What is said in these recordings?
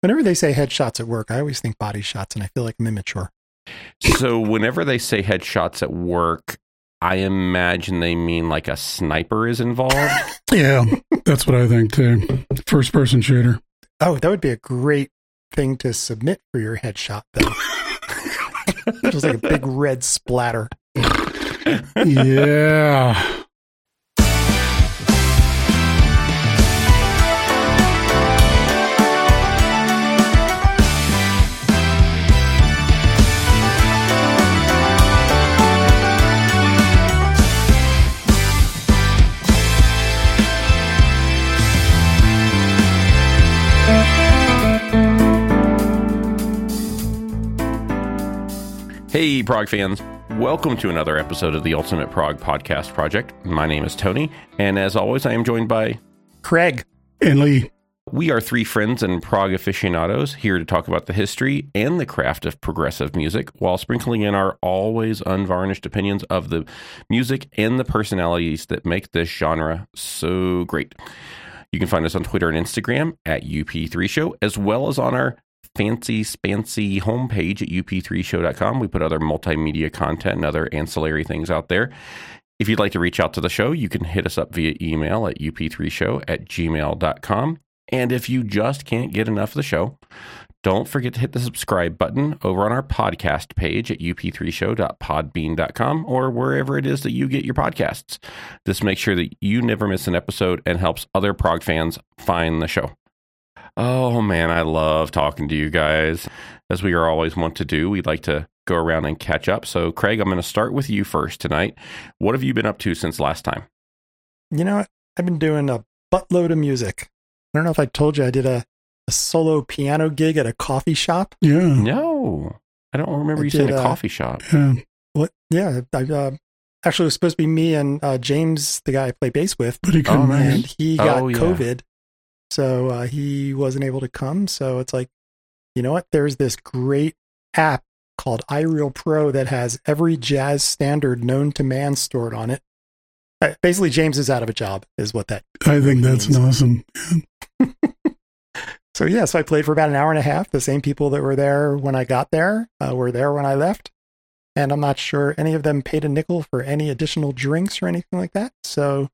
Whenever they say headshots at work, I always think body shots, and I feel like I'm immature. So whenever they say headshots at work, I imagine they mean like a sniper is involved. Yeah, that's what I think too. First person shooter. Oh, that would be a great thing to submit for your headshot, though. Just like a big red splatter. Yeah. Hey, prog fans. Welcome to another episode of the Ultimate Prog Podcast Project. My name is Tony, and as always, I am joined by Craig. And Lee. we are three friends and prog aficionados here to talk about the history and the craft of progressive music while sprinkling in our always unvarnished opinions of the music and the personalities that make this genre so great. You can find us on Twitter and Instagram at UP3Show, as well as on our fancy spancy homepage at up3show.com. We put other multimedia content and other ancillary things out there. If you'd like to reach out to the show, you can hit us up via email at up3show at gmail.com. And if you just can't get enough of the show, don't forget to hit the subscribe button over on our podcast page at up3show.podbean.com or wherever it is that you get your podcasts. This makes sure that you never miss an episode and helps other prog fans find the show. Oh man, I love talking to you guys. As we are always want to do, we'd like to go around and catch up. So, Craig, I'm going to start with you first tonight. What have you been up to since last time? You know? I've been doing a buttload of music. I don't know if I told you I did a, a solo piano gig at a coffee shop. Yeah. No, I don't remember I you saying did, a uh, coffee shop. Yeah. What? Yeah, I uh, actually it was supposed to be me and uh, James, the guy I play bass with, But he couldn't Oh, make nice. it. and he got Oh, yeah. COVID, so uh, he wasn't able to come. So it's like, you know what? There's this great app called iReal Pro that has every jazz standard known to man stored on it. Uh, Basically, James is out of a job, is what that. I think that's means. awesome. So yeah, so I played for about an hour and a half. The same people that were there when I got there uh, were there when I left, and I'm not sure any of them paid a nickel for any additional drinks or anything like that. So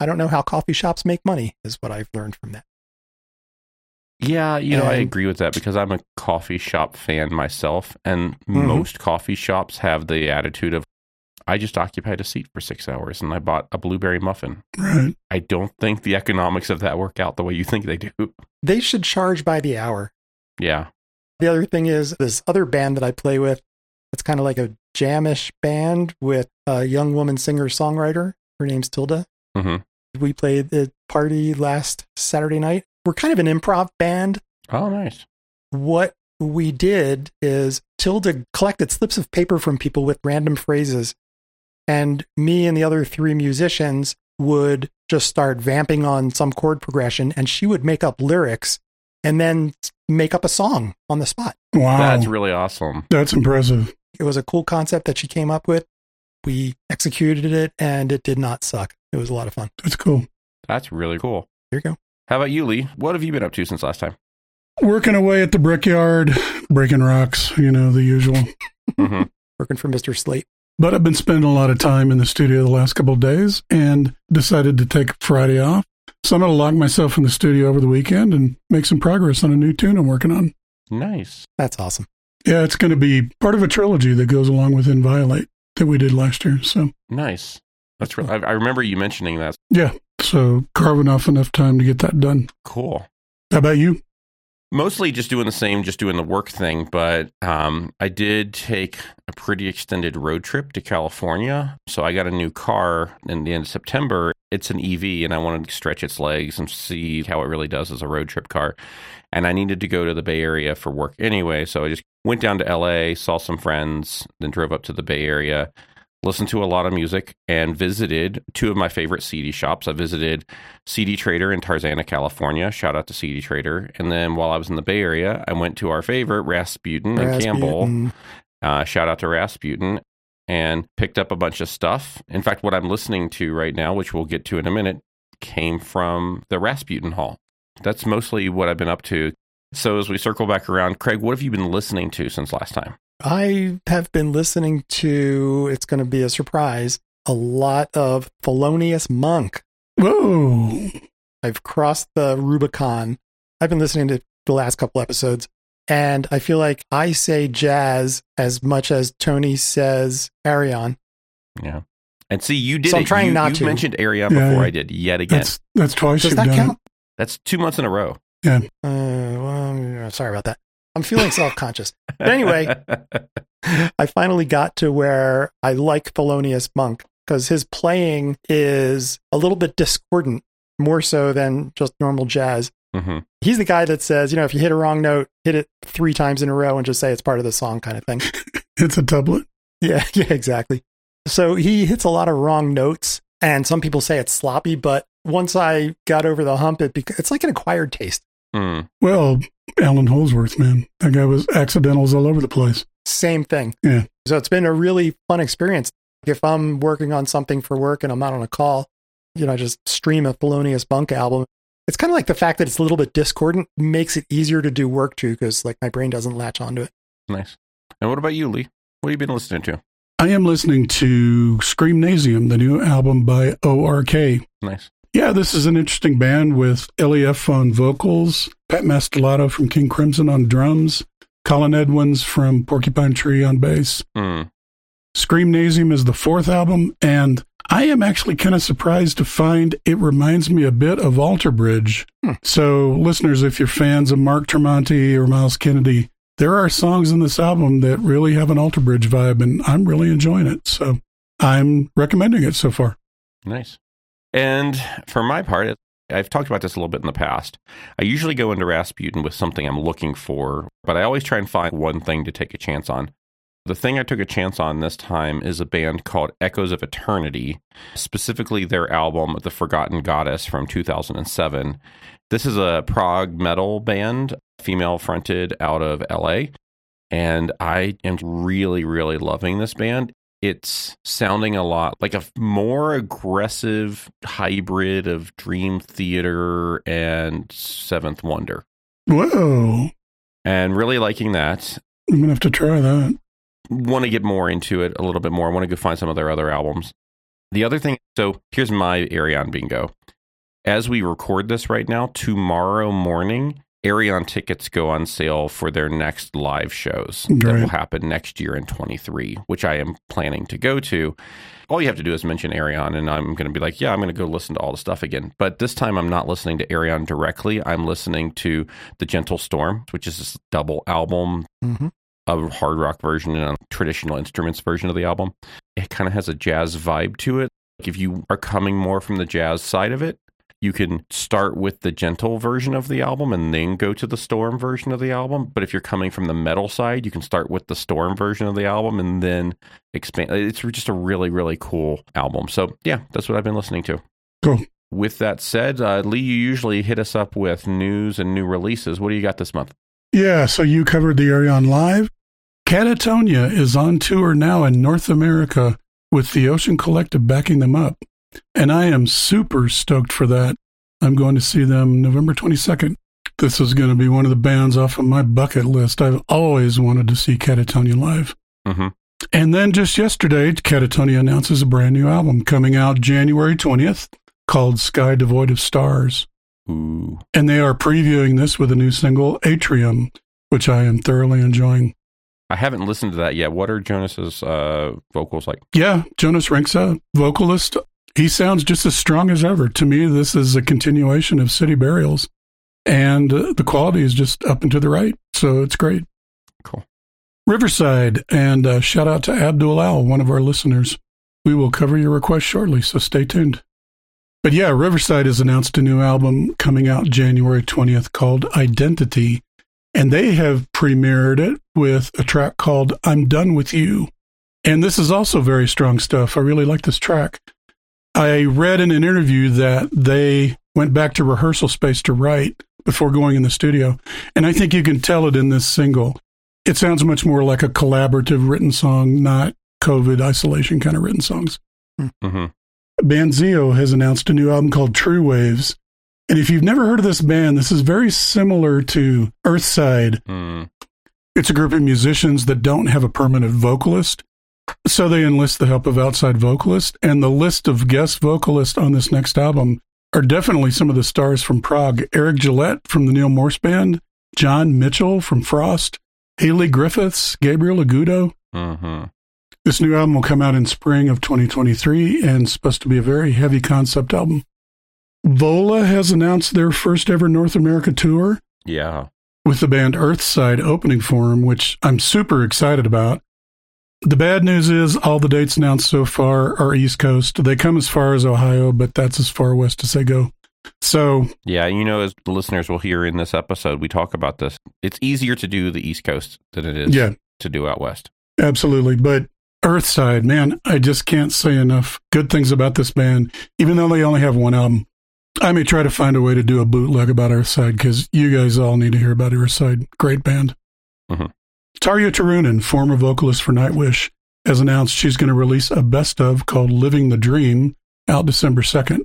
I don't know how coffee shops make money, is what I've learned from that. Yeah, you know, I agree with that because I'm a coffee shop fan myself, and Mhm. most coffee shops have the attitude of, I just occupied a seat for six hours and I bought a blueberry muffin. Right. I don't think the economics of that work out the way you think they do. They should charge by the hour. Yeah. The other thing is this other band that I play with. It's kind of like a jamish band with a young woman singer songwriter. Her name's Tilda. hmm We played the party last Saturday night. We're kind of an improv band. Oh, nice. What we did is Tilda collected slips of paper from people with random phrases, and me and the other three musicians would just start vamping on some chord progression, and she would make up lyrics and then make up a song on the spot. Wow. That's really awesome. That's impressive. It was a cool concept that she came up with. We executed it, and it did not suck. It was a lot of fun. That's cool. That's really cool. Here you go. How about you, Lee? What have you been up to since last time? Working away at the brickyard, breaking rocks, you know, the usual. hmm Working for Mr. Slate. But I've been spending a lot of time in the studio the last couple of days and decided to take Friday off. So I'm going to lock myself in the studio over the weekend and make some progress on a new tune I'm working on. Nice. That's awesome. Yeah, it's going to be part of a trilogy that goes along with Inviolate that we did last year. So, Nice. That's real. I, I remember you mentioning that. yeah, so carving off enough time to get that done. Cool. How about you? mostly just doing the same, just doing the work thing. But um, I did take a pretty extended road trip to California. So I got a new car in the end of September. It's an EV, and I wanted to stretch its legs and see how it really does as a road trip car. And I needed to go to the Bay Area for work anyway. So I just went down to LA, saw some friends, then drove up to the Bay Area. Listened to a lot of music and visited two of my favorite CD shops. I visited CD Trader in Tarzana, California. Shout out to CD Trader. And then while I was in the Bay Area, I went to our favorite Rasputin and Campbell. Uh, shout out to Rasputin and picked up a bunch of stuff. In fact, what I'm listening to right now, which we'll get to in a minute, came from the Rasputin haul. That's mostly what I've been up to. So as we circle back around, Craig, what have you been listening to since last time? I have been listening to, it's going to be a surprise, a lot of Thelonious Monk. Whoa. I've crossed the Rubicon. I've been listening to the last couple episodes, and I feel like I say jazz as much as Tony says Ayreon. Yeah. And see, you did So I'm trying you, not you to. mentioned Ayreon Yeah. before I did yet again. That's that's twice Does that done count? That's two months in a row. Yeah. Uh, well, sorry about that. I'm feeling self conscious. But anyway, I finally got to where I like Thelonious Monk because his playing is a little bit discordant, more so than just normal jazz. hmm He's the guy that says, you know, if you hit a wrong note, hit it three times in a row and just say it's part of the song kind of thing. It's a doublet. Yeah, yeah, exactly. So he hits a lot of wrong notes, and some people say it's sloppy, but once I got over the hump, it bec- it's like an acquired taste. Mm. Well, Allan Holdsworth, man. That guy was accidentals all over the place. Same thing. Yeah. So it's been a really fun experience. If I'm working on something for work and I'm not on a call, you know, I just stream a Thelonious Monk album. It's kind of like the fact that it's a little bit discordant makes it easier to do work too, because like my brain doesn't latch onto it. Nice. And what about you, Lee? What have you been listening to? I am listening to Screamnasium, the new album by ORK. Nice. Yeah, this is an interesting band with Elief on vocals, Pat Mastelotto from King Crimson on drums, Colin Edwins from Porcupine Tree on bass. Mm. Screamnasium is the fourth album, and I am actually kind of surprised to find it reminds me a bit of Alter Bridge. Hmm. So, listeners, if you're fans of Mark Tremonti or Myles Kennedy, there are songs in this album that really have an Alter Bridge vibe, and I'm really enjoying it. So, I'm recommending it so far. Nice. And for my part, I've talked about this a little bit in the past. I usually go into Rasputin with something I'm looking for, but I always try and find one thing to take a chance on. The thing I took a chance on this time is a band called Echoes of Eternity, specifically their album The Forgotten Goddess from 2007. This is a prog metal band, female fronted out of LA. And I am really, really loving this band it's sounding a lot like a more aggressive hybrid of Dream Theater and Seventh Wonder. Whoa. And really liking that. I'm going to have to try that. Want to get more into it a little bit more. I want to go find some of their other albums. The other thing, so here's my Ayreon bingo. As we record this right now, tomorrow morning, Ayreon tickets go on sale for their next live shows that will happen next year in 23, which I am planning to go to. All you have to do is mention Ayreon, and I'm going to be like, yeah, I'm going to go listen to all the stuff again. But this time, I'm not listening to Ayreon directly. I'm listening to The Gentle Storm, which is this double album Mm-hmm. a hard rock version and a traditional instruments version of the album. It kind of has a jazz vibe to it. Like if you are coming more from the jazz side of it, you can start with the gentle version of the album and then go to the storm version of the album. But if you're coming from the metal side, you can start with the storm version of the album and then expand. It's just a really, really cool album. So, yeah, that's what I've been listening to. Cool. With that said, uh, Lee, you usually hit us up with news and new releases. What do you got this month? Yeah, so you covered the Ayreon Live. Katatonia is on tour now in North America with the Ocean Collective backing them up. And I am super stoked for that. I'm going to see them November 22nd. This is going to be one of the bands off of my bucket list. I've always wanted to see Katatonia live. Mm-hmm. And then just yesterday, Katatonia announces a brand new album coming out January 20th called Sky Devoid of Stars. Ooh. And they are previewing this with a new single, Atrium, which I am thoroughly enjoying. I haven't listened to that yet. What are Jonas's uh, vocals like? Yeah, Jonas Renkse, vocalist, he sounds just as strong as ever. To me, this is a continuation of City Burials, and uh, the quality is just up and to the right. So it's great. Cool. Riverside, and uh, shout out to Abdul Al, one of our listeners. We will cover your request shortly, so stay tuned. But yeah, Riverside has announced a new album coming out January 20th called Identity, and they have premiered it with a track called I'm Done With You. And this is also very strong stuff. I really like this track. I read in an interview that they went back to rehearsal space to write before going in the studio. And I think you can tell it in this single. It sounds much more like a collaborative written song, not COVID isolation kind of written songs. Mm-hmm. Banzio has announced a new album called True Waves, And if you've never heard of this band, this is very similar to Earthside. Mm. It's a group of musicians that don't have a permanent vocalist. So they enlist the help of outside vocalists. And the list of guest vocalists on this next album are definitely some of the stars from prog Eric Gillette from the Neal Morse Band, John Mitchell from Frost, Haley Griffiths, Gabriel Agudo. hmm This new album will come out in spring of 2023 and supposed to be a very heavy concept album. Vola has announced their first ever North America tour Yeah. with the band Earthside opening for them, which I'm super excited about. The bad news is all the dates announced so far are East Coast. They come as far as Ohio, but that's as far west as they go. So, Yeah, you know, as the listeners will hear in this episode, we talk about this. It's easier to do the East Coast than it is yeah, to do out west. absolutely. But Earthside, man, I just can't say enough good things about this band, even though they only have one album. I may try to find a way to do a bootleg about Earthside because you guys all need to hear about Earthside. Great band. Mhm. Tarja Turunen, former vocalist for Nightwish, has announced she's going to release a best of called Living the Dream out December 2nd,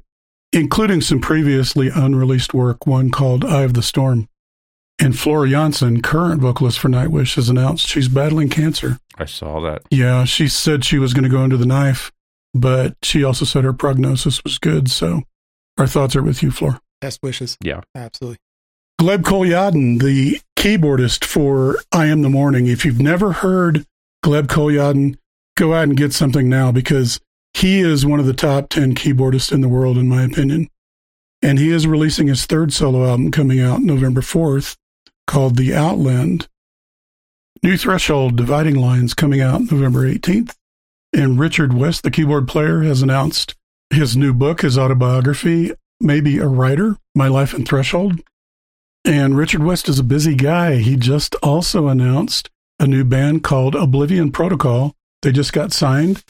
including some previously unreleased work, one called Eye of the Storm. And Flora Jansen, current vocalist for Nightwish, has announced she's battling cancer. I saw that. Yeah, she said she was going to go under the knife, but she also said her prognosis was good. So our thoughts are with you, Flora. Best wishes. Yeah. Absolutely. Gleb Kolyadin, the keyboardist for I Am the Morning. If you've never heard Gleb Kolyadin, go out and get something now because he is one of the top 10 keyboardists in the world, in my opinion. And he is releasing his third solo album coming out November 4th called The Outland. New Threshold Dividing Lines coming out November 18th. And Richard West, the keyboard player, has announced his new book, his autobiography, Maybe a Writer, My Life in Threshold. And Richard West is a busy guy. He just also announced a new band called Oblivion Protocol. They just got signed,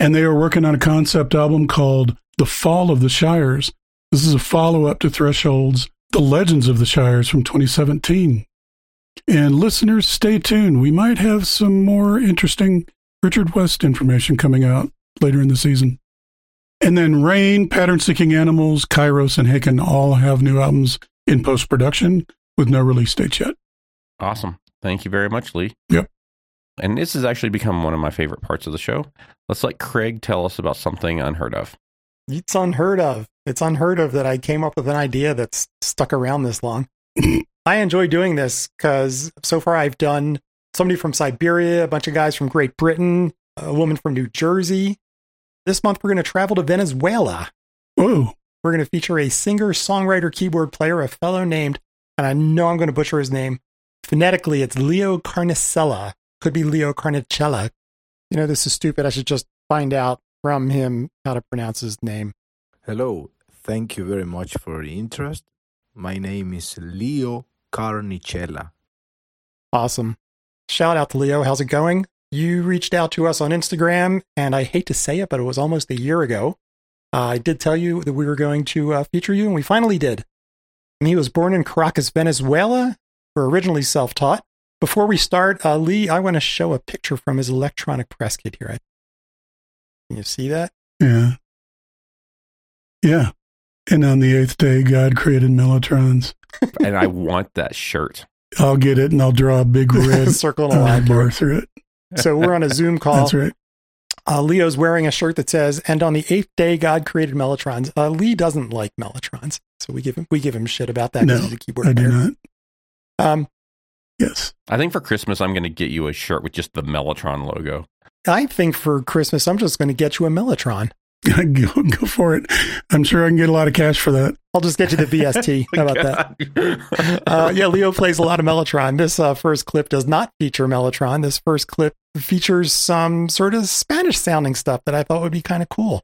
and they are working on a concept album called The Fall of the Shires. This is a follow up to Threshold's The Legends of the Shires from 2017. And listeners, stay tuned. We might have some more interesting Richard West information coming out later in the season. And then Rain, Pattern Seeking Animals, Kairos, and Haken all have new albums in post production with no release dates yet. Awesome. Thank you very much, Lee. Yep. And this has actually become one of my favorite parts of the show. Let's let Craig tell us about something unheard of. It's unheard of. It's unheard of that I came up with an idea that's stuck around this long. I enjoy doing this because so far I've done somebody from Siberia, a bunch of guys from Great Britain, a woman from New Jersey. This month we're going to travel to Venezuela. Whoa. We're going to feature a singer, songwriter, keyboard player, a fellow named, and I know I'm going to butcher his name. Phonetically, it's Leo Carnicella. Could be Leo Carnicella. You know, this is stupid. I should just find out from him how to pronounce his name. Hello, thank you very much for the interest. My name is Leo Carnicella. Awesome. Shout out to Leo. How's it going? You reached out to us on Instagram, and I hate to say it, but it was almost a year ago. Uh, I did tell you that we were going to uh, feature you, and we finally did. And he was born in Caracas, Venezuela, or originally self taught. Before we start, uh, Lee, I want to show a picture from his electronic press kit here. Can you see that? Yeah. Yeah. And on the eighth day, God created mellotrons. and I want that shirt. I'll get it and I'll draw a big red Circle and a uh, line. bar through it. So we're on a Zoom call. That's right. Uh, Leo's wearing a shirt that says, "And on the eighth day, God created mellotrons." Uh, Lee doesn't like mellotrons, so we give him we give him shit about that No, because he's a keyboard I do player. not. Um, Yes. I think for Christmas, I'm going to get you a shirt with just the Mellotron logo. I think for Christmas, I'm just going to get you a mellotron. go, go for it. I'm sure I can get a lot of cash for that. I'll just get you the VST. How about that? that? Uh, yeah, Leo plays a lot of Mellotron. This uh, first clip does not feature Mellotron. This first clip features some sort of Spanish sounding stuff that I thought would be kind of cool.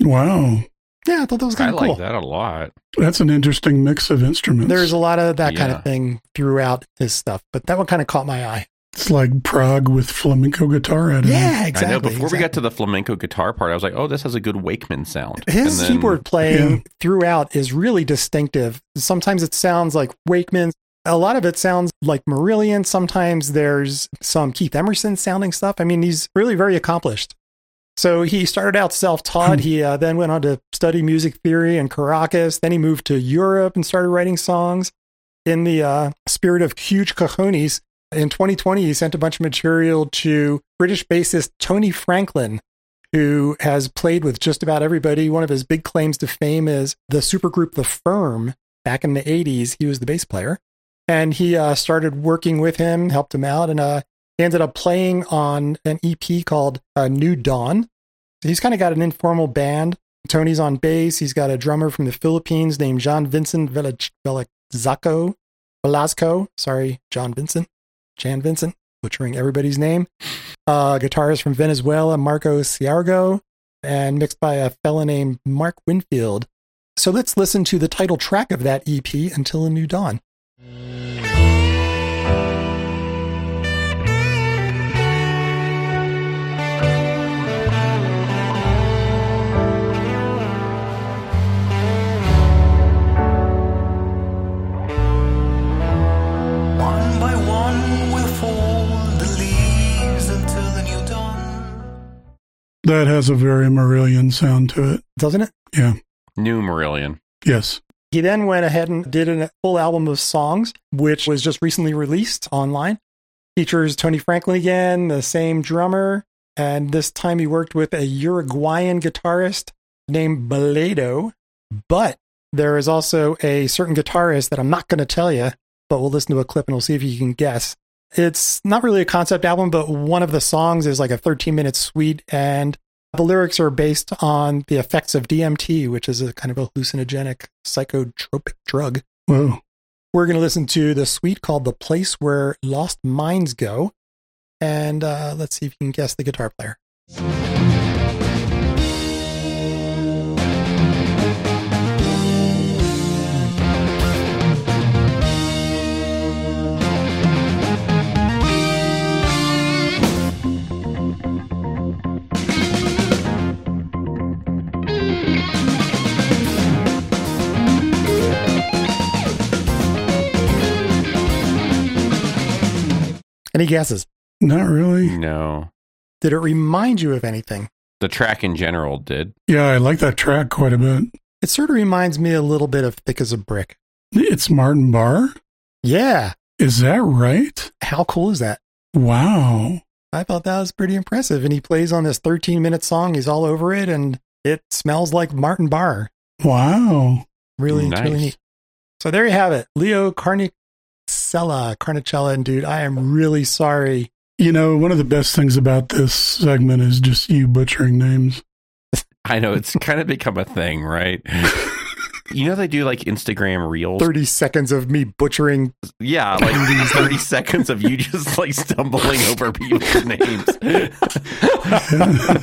Wow. Yeah, I thought that was kind of like cool. that a lot. That's an interesting mix of instruments. There's a lot of that kind of thing throughout his stuff, but that one kind of caught my eye. it's like prog with flamenco guitar added. it. Yeah, exactly. I know. Before we got to the flamenco guitar part, I was like, "Oh, this has a good Wakeman sound." His And then- keyboard playing Yeah. throughout is really distinctive. Sometimes it sounds like Wakeman. A lot of it sounds like Marillion. Sometimes there's some Keith Emerson sounding stuff. I mean, he's really very accomplished. So he started out self-taught. he uh, then went on to study music theory in Caracas. Then he moved to Europe and started writing songs. In the uh, spirit of huge cojones, in 2020 he sent a bunch of material to British bassist Tony Franklin, who has played with just about everybody. One of his big claims to fame is the supergroup The Firm. Back in the 80s, he was the bass player. And he uh, started working with him, helped him out, and uh, he ended up playing on an EP called uh, New Dawn. So he's kind of got an informal band. Tony's on bass. He's got a drummer from the Philippines named John Vincent Velaz- Velazco. Velasco. Sorry, John Vincent. Jan Vincent, butchering everybody's name. Uh, guitarist from Venezuela, Marco Ciargo, and mixed by a fella named Mark Winfield. So let's listen to the title track of that EP, Until a New Dawn. That has a very Marillion sound to it. Doesn't it? Yeah. New Marillion. Yes. He then went ahead and did a full album of songs, which was just recently released online. Features Tony Franklin again, the same drummer, and this time he worked with a Uruguayan guitarist named Baledo. But there is also a certain guitarist that I'm not going to tell you, but we'll listen to a clip and we'll see if you can guess. It's not really a concept album, but one of the songs is like a 13 minute suite, and the lyrics are based on the effects of DMT, which is a kind of a hallucinogenic psychotropic drug. Whoa. We're going to listen to the suite called The Place Where Lost Minds Go. And uh, let's see if you can guess the guitar player. Any guesses? Not really. No, Did it remind you of anything? the track in general did. Yeah, I like that track quite a bit. It sort of reminds me a little bit of Thick as a Brick. It's Martin Barre. Yeah. Is that right? How cool is that? Wow. I thought that was pretty impressive. And he plays on this 13 minute song. He's all over it, and it smells like Martin Barre. Wow. Really, it's really neat. So there you have it. Leo Carnicella, Carnicella. And dude, I am really sorry. You know, one of the best things about this segment is just you butchering names. I know it's kind of become a thing, right? you know they do like Instagram reels. 30 seconds of me butchering. Yeah, like these thirty seconds of you just like stumbling over people's names.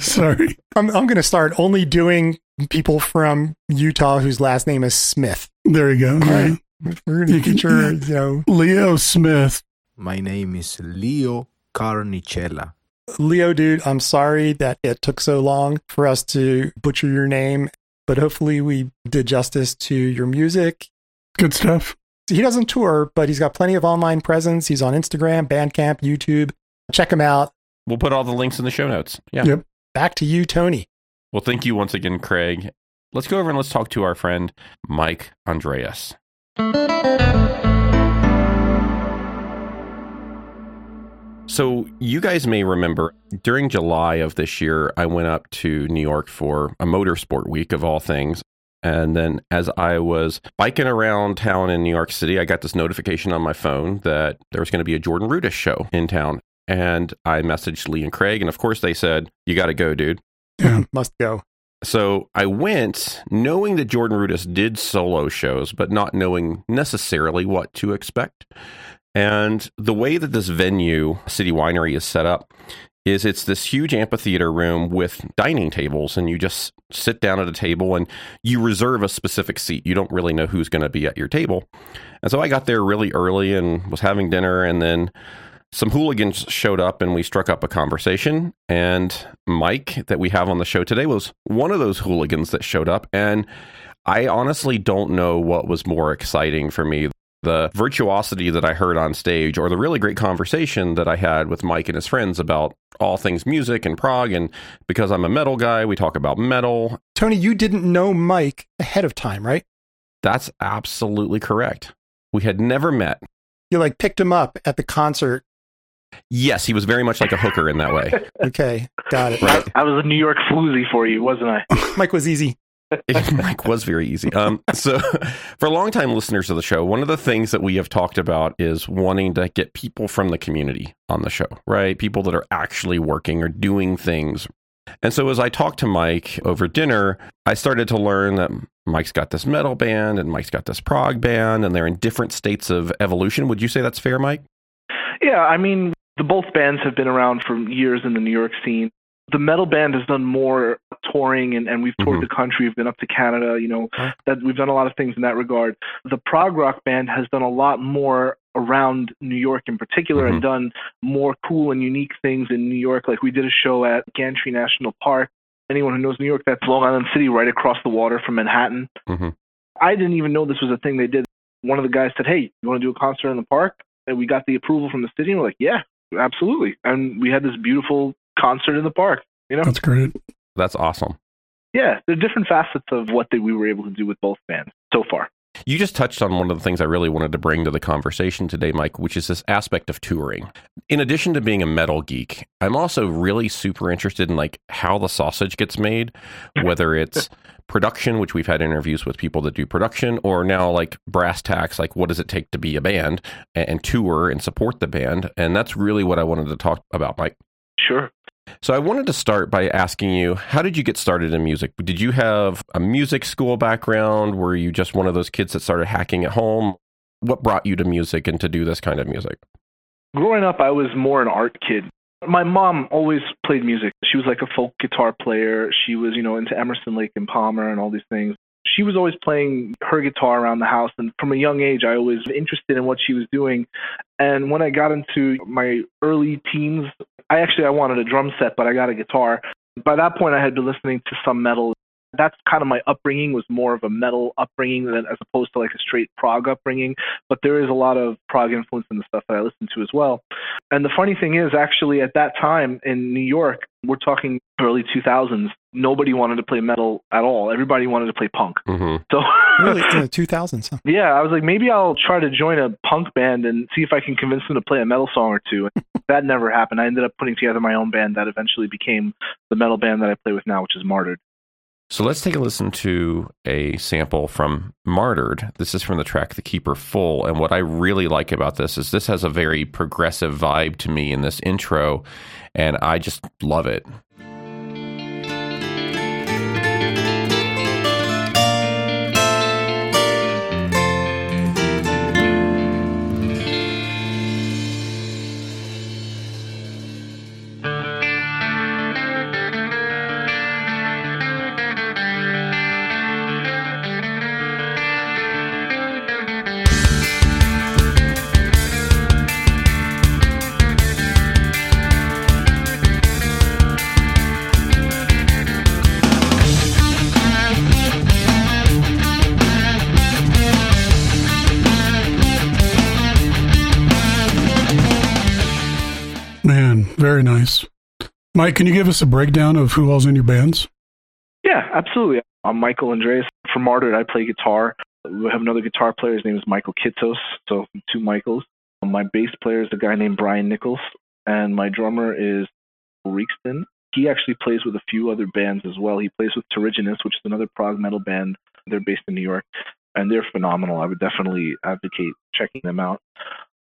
Sorry. I'm, I'm going to start only doing people from Utah whose last name is Smith. There you go. right. We're going You to can- feature, you know, Leo Smith. My name is Leo Carnicella. Leo, dude, I'm sorry that it took so long for us to butcher your name, but hopefully we did justice to your music. Good stuff. He doesn't tour, but he's got plenty of online presence. He's on Instagram, Bandcamp, YouTube. Check him out. We'll put all the links in the show notes. Yeah. Yep. Back to you, Tony. Well, thank you once again, Craig. Let's go over and let's talk to our friend Mike Andreas. So, you guys may remember during July of this year, I went up to New York for a motorsport week of all things. And then, as I was biking around town in New York City, I got this notification on my phone that there was going to be a Jordan Rudess show in town. And I messaged Lee and Craig, and of course, they said, You got to go, dude. Yeah. Must go. So I went knowing that Jordan Rudess did solo shows, but not knowing necessarily what to expect. And the way that this venue, City Winery, is set up is it's this huge amphitheater room with dining tables, and you just sit down at a table and you reserve a specific seat. You don't really know who's going to be at your table. And so I got there really early and was having dinner, and then some hooligans showed up and we struck up a conversation. And Mike, that we have on the show today, was one of those hooligans that showed up. And I honestly don't know what was more exciting for me the virtuosity that I heard on stage or the really great conversation that I had with Mike and his friends about all things music and prog. And because I'm a metal guy, we talk about metal. Tony, you didn't know Mike ahead of time, right? That's absolutely correct. We had never met. You like picked him up at the concert. Yes, he was very much like a hooker in that way. Okay, got it. Right. I was a New York floozy for you, wasn't I? Mike was easy. Mike was very easy. Um, so, for longtime listeners of the show, one of the things that we have talked about is wanting to get people from the community on the show, right? People that are actually working or doing things. And so, as I talked to Mike over dinner, I started to learn that Mike's got this metal band and Mike's got this prog band, and they're in different states of evolution. Would you say that's fair, Mike? Yeah, I mean, the both bands have been around for years in the New York scene. The metal band has done more touring and, and we've toured Mhm. the country. We've been up to Canada, you know, that we've done a lot of things in that regard. The prog rock band has done a lot more around New York in particular and done more cool and unique things in New York. Like we did a show at Gantry National Park. Anyone who knows New York, that's Long Island City right across the water from Manhattan. hmm I didn't even know this was a thing they did. One of the guys said, "Hey, you want to do a concert in the park?" And we got the approval from the city, and we're like, "Yeah, absolutely." And we had this beautiful concert in the park. You know, That's great. That's awesome. yeah, there are different facets of what they, we were able to do with both bands so far. You just touched on one of the things I really wanted to bring to the conversation today, Mike, which is this aspect of touring. In addition to being a metal geek, I'm also really super interested in like how the sausage gets made, whether it's production, which we've had interviews with people that do production, or now like brass tacks, like what does it take to be a band and, and tour and support the band. And that's really what I wanted to talk about, Mike. Sure. So I wanted to start by asking you, how did you get started in music? Did you have a music school background? Were you just one of those kids that started hacking at home? What brought you to music and to do this kind of music? Growing up, I was more an art kid. My mom always played music. She was like a folk guitar player. She was, you know, into Emerson, Lake and Palmer and all these things. She was always playing her guitar around the house, and from a young age, I was interested in what she was doing. And when I got into my early teens, I actually I wanted a drum set, but I got a guitar. By that point, I had been listening to some metal. That's kind of my upbringing was more of a metal upbringing than as opposed to like a straight prog upbringing. But there is a lot of prog influence in the stuff that I listen to as well. And the funny thing is, actually, at that time in New York, we're talking early 2000s. Nobody wanted to play metal at all. Everybody wanted to play punk. hmm So Really, in the 2000s. Huh? yeah, I was like, maybe I'll try to join a punk band and see if I can convince them to play a metal song or two. That never happened. I ended up putting together my own band that eventually became the metal band that I play with now, which is Martyred. So let's take a listen to a sample from Martyred. This is from the track The Keeper Full. And what I really like about this is this has a very progressive vibe to me in this intro. And I just love it. Mike, can you give us a breakdown of who all's in your bands? Yeah, absolutely. I'm Michael Andreas. from Martyred, I play guitar. We have another guitar player. His name is Michael Kitsos, so two Michaels. Um, my bass player is a guy named Brian Nichols, and my drummer is Reekston. He actually plays with a few other bands as well. He plays with Terrigenous, which is another prog metal band. They're based in New York, and they're phenomenal. I would definitely advocate checking them out.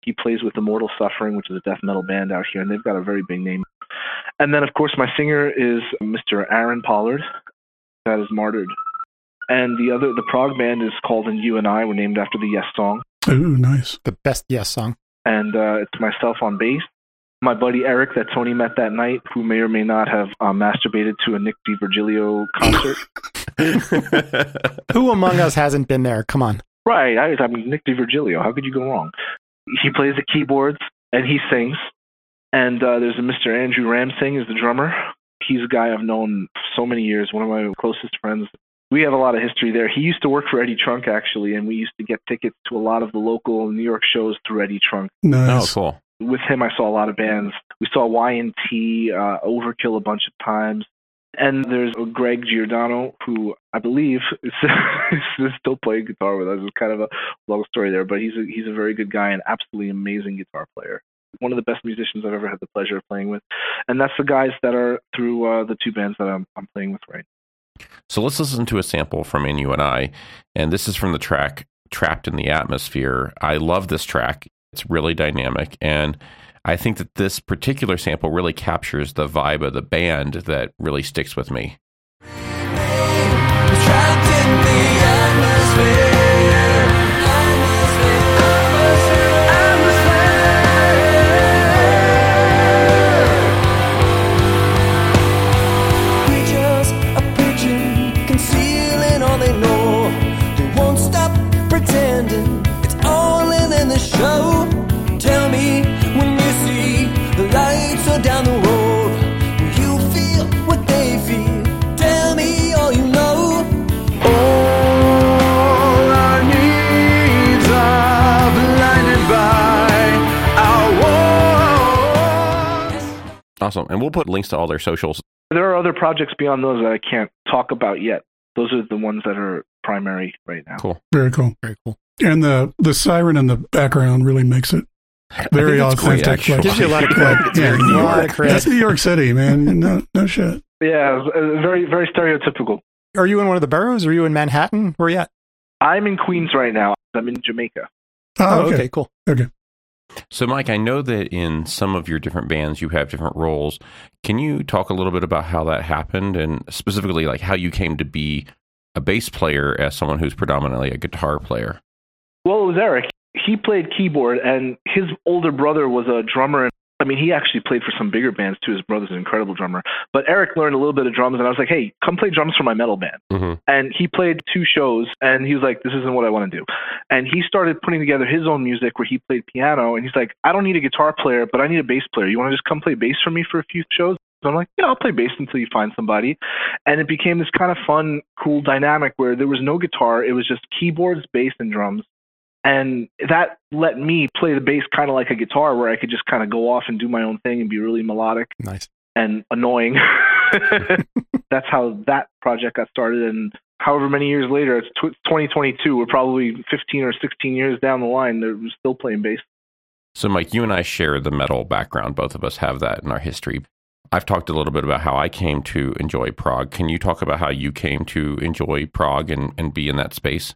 He plays with Immortal Suffering, which is a death metal band out here, and they've got a very big name. And then, of course, my singer is Mr. Aaron Pollard. That is Martyred. And the other, the prog band is called "And You and I." We're named after the Yes song. Ooh, nice. The best Yes song. And uh, it's myself on bass, My buddy Eric, that Tony met that night, who may or may not have uh, masturbated to a Nick D'Virgilio concert. Who among us hasn't been there? Come on. right. I, I mean, Nick D'Virgilio. How could you go wrong? He plays the keyboards and he sings. And uh, there's a Mr. Andrew Ramsing is the drummer. He's a guy I've known so many years, one of my closest friends. We have a lot of history there. He used to work for Eddie Trunk actually, and we used to get tickets to a lot of the local New York shows through Eddie Trunk. oh, Nice. cool. With him, I saw a lot of bands. We saw Y&T, uh, Overkill a bunch of times. And there's Greg Giordano, who I believe is, is still playing guitar with us. It's kind of a long story there, but he's a, he's a very good guy and absolutely amazing guitar player. One of the best musicians I've ever had the pleasure of playing with. And that's the guys that are through uh, the two bands that I'm, I'm playing with right So let's listen to a sample from In You and I. And this is from the track Trapped in the Atmosphere. I love this track. It's really dynamic. And I think that this particular sample really captures the vibe of the band that really sticks with me. Trapped in the atmosphere. Awesome. And we'll put links to all their socials. There are other projects beyond those that I can't talk about yet. Those are the ones that are primary right now. Cool. Very cool. Very cool. And the the siren in the background really makes it very I think that's great, authentic. actually. like- Gives you a lot of credit. Yeah, A New lot York. of credit. That's New York City, man. No, no shit. Yeah, very very stereotypical. Are you in one of the boroughs? Are you in Manhattan? Where are you at? I'm in Queens right now. I'm in Jamaica. Ah, oh, okay. Cool. Okay. cool. So, Mike, I know that in some of your different bands you have different roles. Can you talk a little bit about how that happened and specifically like how you came to be a bass player as someone who's predominantly a guitar player? Well, it was Eric. He played keyboard, and his older brother was a drummer. I mean, he actually played for some bigger bands too. His brother's an incredible drummer. But Eric learned a little bit of drums, and I was like, "Hey, come play drums for my metal band." Mm-hmm. And he played two shows, and he was like, "This isn't what I want to do." And he started putting together his own music where he played piano, and he's like, "I don't need a guitar player, but I need a bass player. You want to just come play bass for me for a few shows?" So I'm like, "Yeah, I'll play bass until you find somebody." And it became this kind of fun, cool dynamic where there was no guitar; it was just keyboards, bass, and drums. And that let me play the bass kind of like a guitar, where I could just kind of go off and do my own thing and be really melodic Nice. and annoying. That's how that project got started. And however many years later, it's 2022. We're probably 15 or 16 years down the line. They're still playing bass. So, Mike, you and I share the metal background. Both of us have that in our history. I've talked a little bit about how I came to enjoy prog. Can you talk about how you came to enjoy prog and, and be in that space?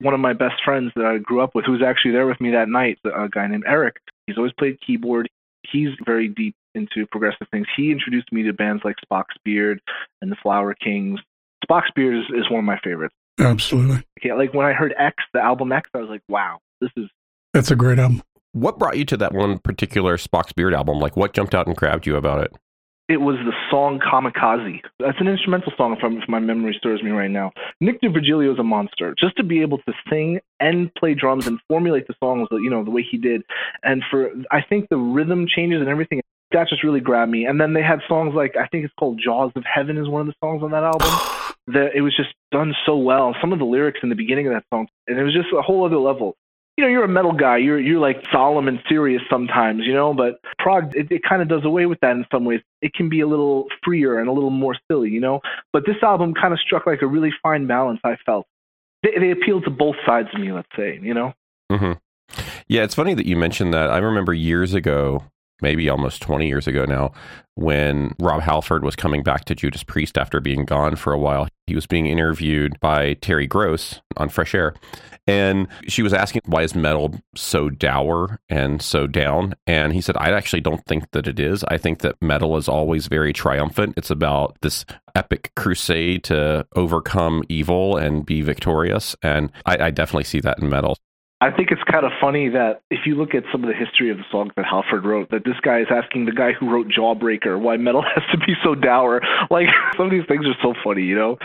One of my best friends that I grew up with, who was actually there with me that night, a guy named Eric. He's always played keyboard. He's very deep into progressive things. He introduced me to bands like Spock's Beard and the Flower Kings. Spock's Beard is, is one of my favorites. Absolutely. Okay, like when I heard X, the album X, I was like, wow, this is That's a great album. What brought you to that one particular Spock's Beard album? Like, what jumped out and grabbed you about it? It was the song Kamikaze. That's an instrumental song, if, if my memory serves me right now. Nick D'Virgilio is a monster. Just to be able to sing and play drums and formulate the songs, you know, the way he did, and for I think the rhythm changes and everything that just really grabbed me. And then they had songs like I think it's called Jaws of Heaven is one of the songs on that album. that it was just done so well. Some of the lyrics in the beginning of that song, and it was just a whole other level you know, you're a metal guy. You're you're like solemn and serious sometimes, you know. But prog, it, it kind of does away with that in some ways. It can be a little freer and a little more silly, you know. But this album kind of struck like a really fine balance. I felt they, they appealed to both sides of me. Let's say, you know. Mm-hmm. Yeah, it's funny that you mentioned that. I remember years ago, maybe almost 20 years ago now, when Rob Halford was coming back to Judas Priest after being gone for a while. He was being interviewed by Terry Gross on Fresh Air. And she was asking, why is metal so dour and so down? And he said, I actually don't think that it is. I think that metal is always very triumphant. It's about this epic crusade to overcome evil and be victorious. And I, I definitely see that in metal. I think it's kind of funny that if you look at some of the history of the songs that Halford wrote, that this guy is asking the guy who wrote Jawbreaker why metal has to be so dour. Like some of these things are so funny, you know.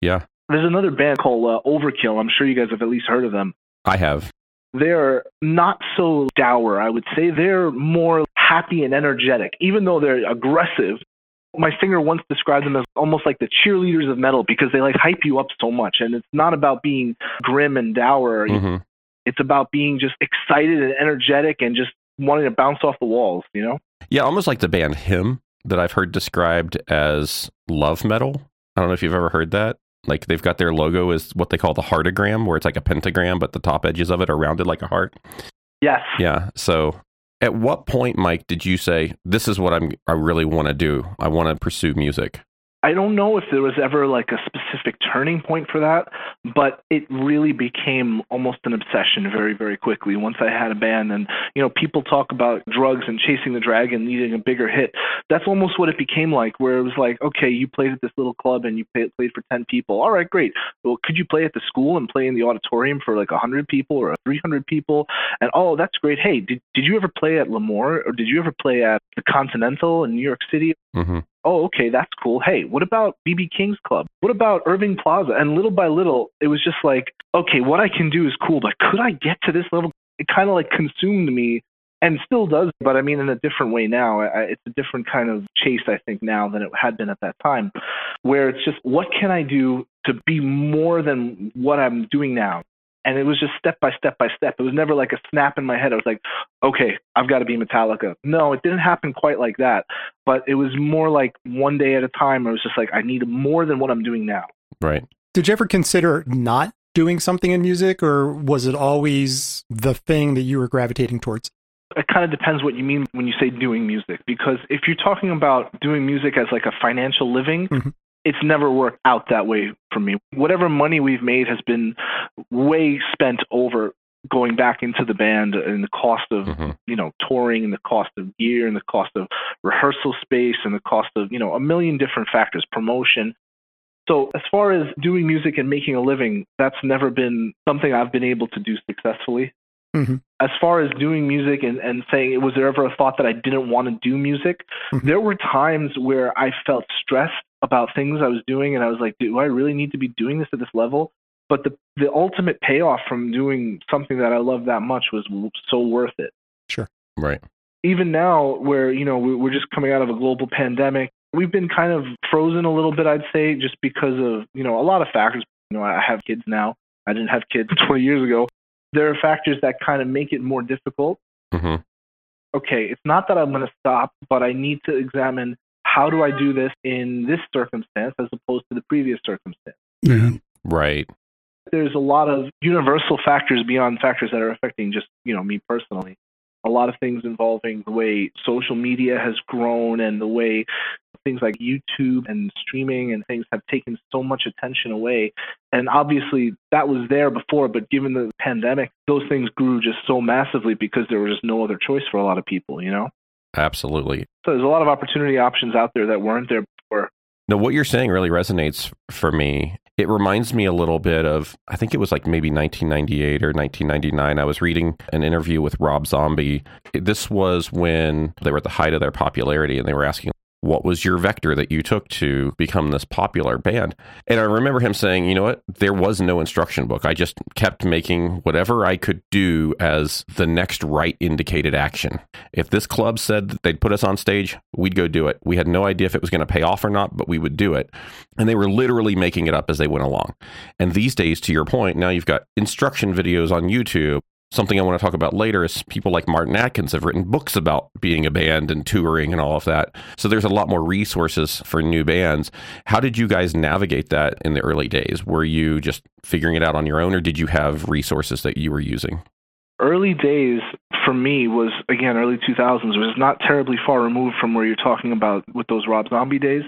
Yeah, There's another band called uh, Overkill. I'm sure you guys have at least heard of them. I have. They're not so dour. I would say they're more happy and energetic, even though they're aggressive. My singer once described them as almost like the cheerleaders of metal because they like hype you up so much. And it's not about being grim and dour. hmm It's about being just excited and energetic and just wanting to bounce off the walls, you know? Yeah, almost like the band Him that I've heard described as love metal. I don't know if you've ever heard that. Like they've got their logo is what they call the heartagram, where it's like a pentagram, but the top edges of it are rounded like a heart. Yes. Yeah. So, at what point, Mike, did you say this is what I'm? I really want to do. I want to pursue music. I don't know if there was ever like a specific turning point for that, but it really became almost an obsession very, very quickly once I had a band. And, you know, people talk about drugs and chasing the dragon, needing a bigger hit. That's almost what it became like, where it was like, okay, you played at this little club and you played, played for 10 people. All right, great. Well, could you play at the school and play in the auditorium for like 100 people or 300 people? And, oh, that's great. Hey, did, did you ever play at L'Amour or did you ever play at the Continental in New York City? hmm oh, okay, that's cool. Hey, what about BB King's Club? What about Irving Plaza? And little by little, it was just like, okay, what I can do is cool, but could I get to this level? It kind of like consumed me and still does, but I mean, in a different way now. I, it's a different kind of chase, I think, now than it had been at that time, where it's just, what can I do to be more than what I'm doing now? And it was just step by step by step. It was never like a snap in my head. I was like, okay, I've got to be Metallica. No, it didn't happen quite like that but it was more like one day at a time. I was just like, I need more than what I'm doing now. Right. Did you ever consider not doing something in music, or was it always the thing that you were gravitating towards? It kind of depends what you mean when you say doing music, because if you're talking about doing music as like a financial living, Mhm. It's never worked out that way for me. Whatever money we've made has been way spent over going back into the band and the cost of hmm you know touring and the cost of gear and the cost of rehearsal space and the cost of you know a million different factors promotion so as far as doing music and making a living that's never been something i've been able to do successfully Mhm. as far as doing music and, and saying was there ever a thought that i didn't want to do music Mhm. there were times where i felt stressed about things i was doing and i was like do i really need to be doing this at this level but the the ultimate payoff from doing something that i love that much was so worth it Sure. Right. even now where you know we- we're just coming out of a global pandemic we've been kind of frozen a little bit i'd say just because of you know a lot of factors you know i have kids now i didn't have kids 20 years ago there are factors that kind of make it more difficult Mm-hmm. okay it's not that i'm going to stop but i need to examine how do i do this in this circumstance as opposed to the previous circumstance Yeah. Right. there's a lot of universal factors beyond factors that are affecting just you know me personally a lot of things involving the way social media has grown and the way things like youtube and streaming and things have taken so much attention away and obviously that was there before but given the pandemic those things grew just so massively because there was just no other choice for a lot of people you know Absolutely. so there's a lot of opportunity options out there that weren't there before No, what you're saying really resonates for me. It reminds me a little bit of, I think it was like maybe 1998 or 1999. I was reading an interview with Rob Zombie. This was when they were at the height of their popularity and they were asking, what was your vector that you took to become this popular band? And I remember him saying, you know what? There was no instruction book. I just kept making whatever I could do as the next right indicated action. If this club said they'd put us on stage, we'd go do it. We had no idea if it was going to pay off or not, but we would do it. And they were literally making it up as they went along. And these days, to your point, now you've got instruction videos on YouTube. Something I want to talk about later is people like Martin Atkins have written books about being a band and touring and all of that. So there's a lot more resources for new bands. How did you guys navigate that in the early days? Were you just figuring it out on your own, or did you have resources that you were using? early days for me was again early 2000s was not terribly far removed from where you're talking about with those Rob Zombie days.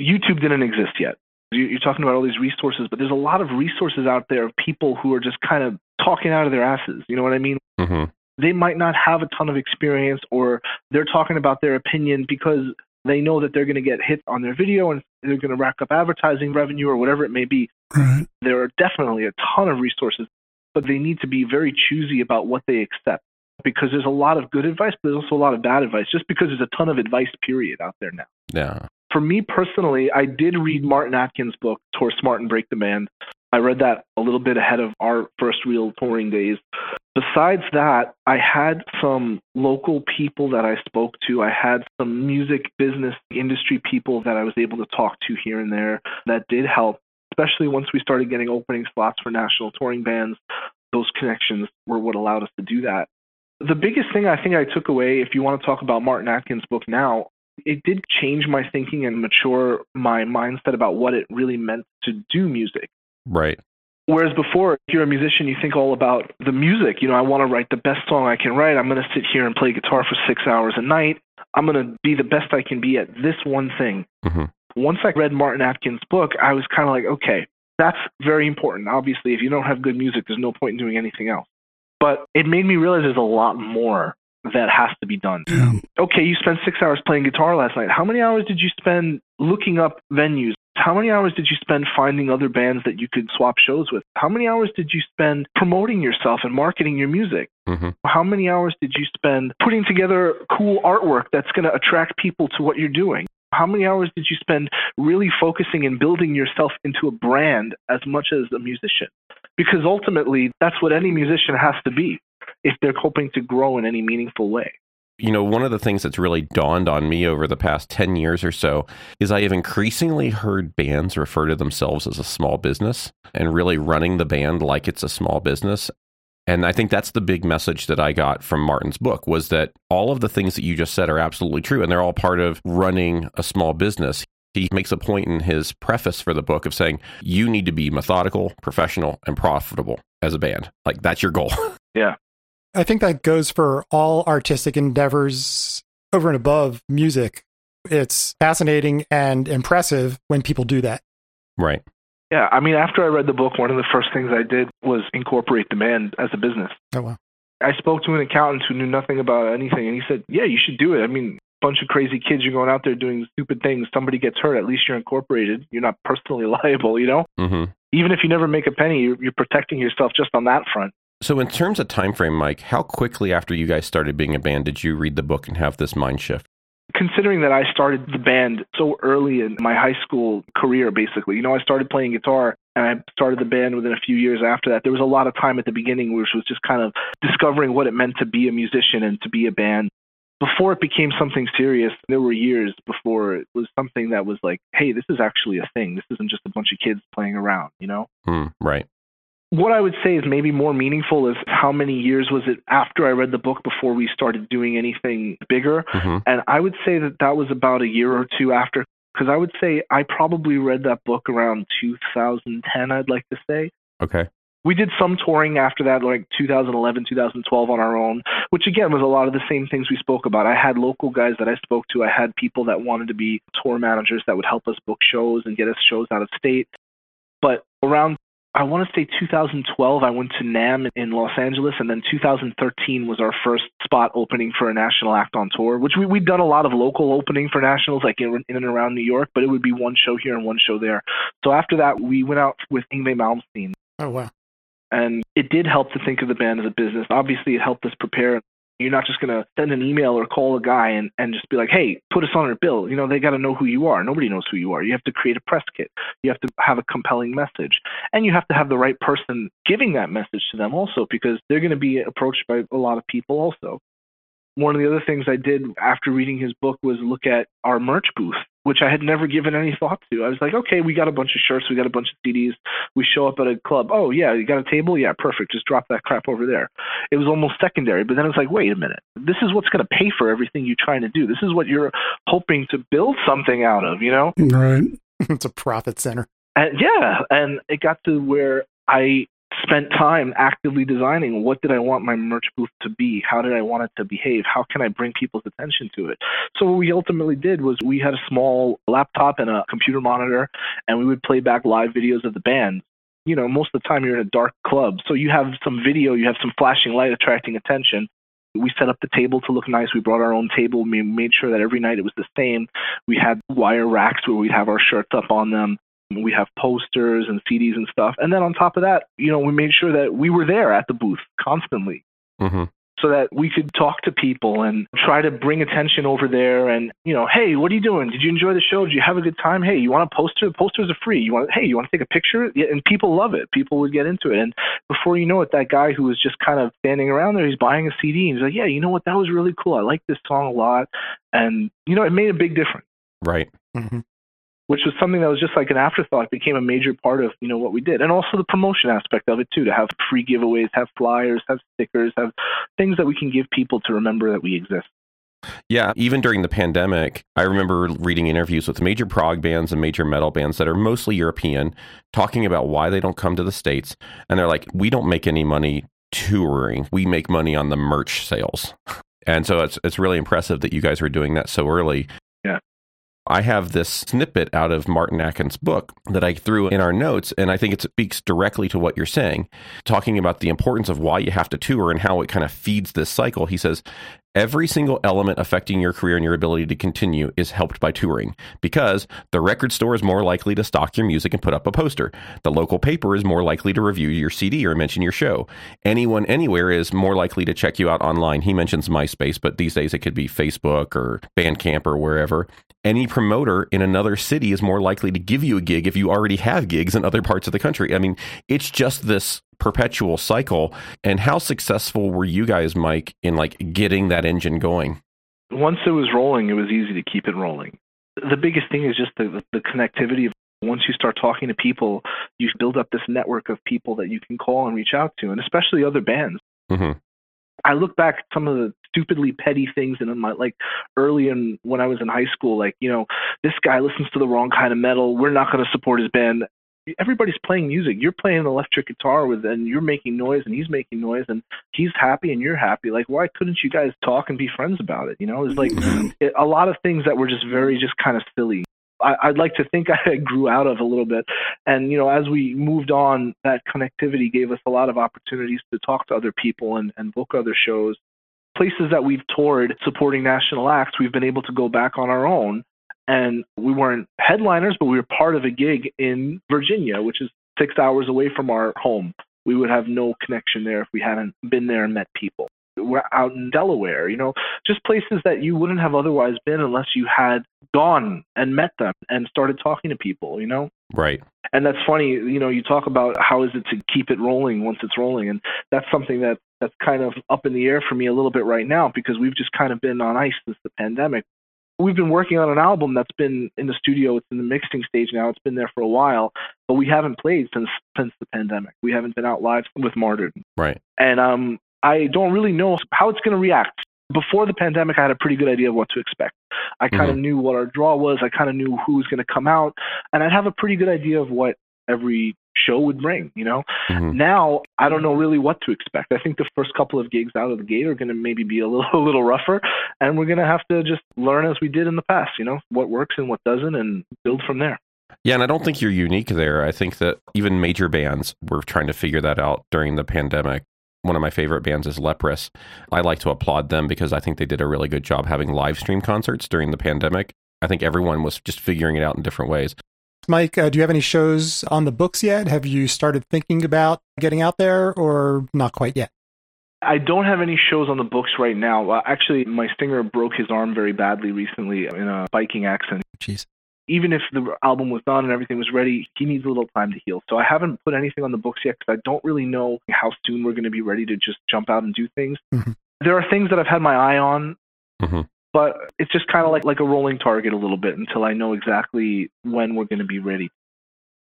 YouTube didn't exist yet. You- You're talking about all these resources, but there's a lot of resources out there of people who are just kind of talking out of their asses. You know what I mean? hmm They might not have a ton of experience, or they're talking about their opinion because they know that they're going to get hit on their video and they're going to rack up advertising revenue or whatever it may be Right. there are definitely a ton of resources. but they need to be very choosy about what they accept because there's a lot of good advice, but there's also a lot of bad advice just because there's a ton of advice, period, out there now. Yeah. For me personally, I did read Martin Atkins' book, Tour Smart and Break the Band. I read that a little bit ahead of our first real touring days. Besides that, I had some local people that I spoke to. I had some music business industry people that I was able to talk to here and there that did help, especially once we started getting opening slots for national touring bands. Those connections were what allowed us to do that. The biggest thing I think I took away, if you want to talk about Martin Atkins' book now, it did change my thinking and mature my mindset about what it really meant to do music. Right. Whereas before, if you're a musician, you think all about the music. You know, I want to write the best song I can write. I'm going to sit here and play guitar for six hours a night. I'm going to be the best I can be at this one thing. hmm Once I read Martin Atkins' book, I was kind of like, okay, that's very important. Obviously, if you don't have good music, there's no point in doing anything else. But it made me realize there's a lot more that has to be done. Yeah. Okay, you spent six hours playing guitar last night. How many hours did you spend looking up venues? How many hours did you spend finding other bands that you could swap shows with? How many hours did you spend promoting yourself and marketing your music? hmm How many hours did you spend putting together cool artwork that's going to attract people to what you're doing? How many hours did you spend really focusing and building yourself into a brand as much as a musician? Because ultimately, that's what any musician has to be if they're hoping to grow in any meaningful way. You know, one of the things that's really dawned on me over the past 10 years or so is I have increasingly heard bands refer to themselves as a small business and really running the band like it's a small business. And I think that's the big message that I got from Martin's book was that all of the things that you just said are absolutely true and they're all part of running a small business. He makes a point in his preface for the book of saying you need to be methodical, professional, and profitable as a band. Like that's your goal. Yeah. I think that goes for all artistic endeavors over and above music. It's fascinating and impressive when people do that. right. Yeah, I mean, after I read the book, one of the first things I did was incorporate the band as a business. Oh, wow. I spoke to an accountant who knew nothing about anything, and he said, "Yeah, you should do it. I mean, bunch of crazy kids, you're going out there doing stupid things. Somebody gets hurt, at least you're incorporated. You're not personally liable, you know. hmm Even if you never make a penny, you're, you're protecting yourself just on that front. So, in terms of time frame, Mike, how quickly after you guys started being a band did you read the book and have this mind shift? Considering that I started the band so early in my high school career, basically, you know, I started playing guitar and I started the band within a few years after that. There was a lot of time at the beginning, which was just kind of discovering what it meant to be a musician and to be a band. Before it became something serious, there were years before it was something that was like, hey, this is actually a thing. This isn't just a bunch of kids playing around, you know? Hmm, right. What I would say is maybe more meaningful is how many years was it after I read the book before we started doing anything bigger? hmm And I would say that that was about a year or two after, because I would say I probably read that book around 2010, I'd like to say. Okay. We did some touring after that, like 2011, 2012 on our own, which again was a lot of the same things we spoke about. I had local guys that I spoke to. I had people that wanted to be tour managers that would help us book shows and get us shows out of state. But around I want to say 2012, I went to NAMM in Los Angeles, and then 2013 was our first spot opening for a national act on tour, which we, we'd done a lot of local opening for nationals, like in, in and around New York, but it would be one show here and one show there. So after that, we went out with Yngwie Malmsteen, Oh, wow. and it did help to think of the band as a business. Obviously, it helped us prepare. You're not just going to send an email or call a guy and, and just be like, hey, put us on our bill. You know, they got to know who you are. Nobody knows who you are. You have to create a press kit. You have to have a compelling message. And you have to have the right person giving that message to them also because they're going to be approached by a lot of people also. One of the other things I did after reading his book was look at our merch booth, which I had never given any thought to. I was like, okay, we got a bunch of shirts, we got a bunch of CDs. We show up at a club. Oh, yeah, you got a table? Yeah, perfect. Just drop that crap over there. It was almost secondary, but then it's like, wait a minute. This is what's going to pay for everything you're trying to do. This is what you're hoping to build something out of, you know? Right. it's a profit center. And yeah, and it got to where I spent time actively designing what did I want my merch booth to be? How did I want it to behave? How can I bring people's attention to it? So what we ultimately did was we had a small laptop and a computer monitor and we would play back live videos of the band. You know, most of the time you're in a dark club. So you have some video, you have some flashing light attracting attention. We set up the table to look nice. We brought our own table. We made sure that every night it was the same. We had wire racks where we'd have our shirts up on them We have posters and CDs and stuff. And then on top of that, you know, we made sure that we were there at the booth constantly. Hmm so that we could talk to people and try to bring attention over there and you know hey what are you doing? Did you enjoy the show? Did you have a good time? Hey you want a poster? The posters are free. You want hey you want to take a picture? Yeah, and people love it. People would get into it. And before you know it that guy who was just kind of standing around there he's buying a cd and he's like yeah you know what? That was really cool. I like this song a lot. And you know it made a big difference. Right. hmm which was something that was just like an afterthought became a major part of you know what we did and also the promotion aspect of it too to have free giveaways have flyers have stickers have things that we can give people to remember that we exist Yeah, even during the pandemic, I remember reading interviews with major prog bands and major metal bands that are mostly European talking about why they don't come to the States. And they're like, we don't make any money touring, we make money on the merch sales. And so it's, it's really impressive that you guys were doing that so early. Yeah. I have this snippet out of Martin Atkins' book that I threw in our notes, and I think it speaks directly to what you're saying, talking about the importance of why you have to tour and how it kind of feeds this cycle. He says, Every single element affecting your career and your ability to continue is helped by touring because the record store is more likely to stock your music and put up a poster. The local paper is more likely to review your CD or mention your show. Anyone anywhere is more likely to check you out online. He mentions MySpace, but these days it could be Facebook or Bandcamp or wherever. Any promoter in another city is more likely to give you a gig if you already have gigs in other parts of the country. I mean, it's just this perpetual cycle. And how successful were you guys, Mike, in like getting that engine going? once it was rolling, it was easy to keep it rolling. The biggest thing is just the, the connectivity of once you start talking to people, you build up this network of people that you can call and reach out to, and especially other bands. hmm I look back at some of the stupidly petty things in my like early in when I was in high school, like, you know, this guy listens to the wrong kind of metal, we're not gonna support his band. Everybody's playing music. You're playing an electric guitar with and you're making noise and he's making noise and he's happy and you're happy. Like why couldn't you guys talk and be friends about it? You know, it's like mm-hmm. it, a lot of things that were just very just kind of silly. I, I'd like to think I grew out of a little bit, and you know, as we moved on, that connectivity gave us a lot of opportunities to talk to other people and, and book other shows. Places that we've toured supporting national acts, we've been able to go back on our own, and we weren't headliners, but we were part of a gig in Virginia, which is six hours away from our home. We would have no connection there if we hadn't been there and met people. We're out in Delaware, you know, just places that you wouldn't have otherwise been unless you had gone and met them and started talking to people, you know? Right. And that's funny, you know, you talk about how is it to keep it rolling once it's rolling and that's something that that's kind of up in the air for me a little bit right now because we've just kind of been on ice since the pandemic. We've been working on an album that's been in the studio, it's in the mixing stage now, it's been there for a while, but we haven't played since since the pandemic. We haven't been out live with Martyred Right. and um, I don't really know how it's going to react. Before the pandemic, I had a pretty good idea of what to expect. I kind of knew what our draw was. I kind of knew who was going to come out, and I'd have a pretty good idea of what every show would bring. You know, Mhm. now I don't know really what to expect. I think the first couple of gigs out of the gate are going to maybe be a little a little rougher, and we're going to have to just learn as we did in the past. You know, what works and what doesn't, and build from there. Yeah, and I don't think you're unique there. I think that even major bands were trying to figure that out during the pandemic. One of my favorite bands is Leprous. I like to applaud them because I think they did a really good job having live stream concerts during the pandemic. I think everyone was just figuring it out in different ways. Mike, uh, do you have any shows on the books yet? Have you started thinking about getting out there or not quite yet? I don't have any shows on the books right now. Uh, actually, my singer broke his arm very badly recently in a biking accident. Jeez. Even if the album was done and everything was ready, he needs a little time to heal. So I haven't put anything on the books yet because I don't really know how soon we're going to be ready to just jump out and do things. Mhm. There are things that I've had my eye on, Mhm. But it's just kind of like like a rolling target a little bit until I know exactly when we're going to be ready.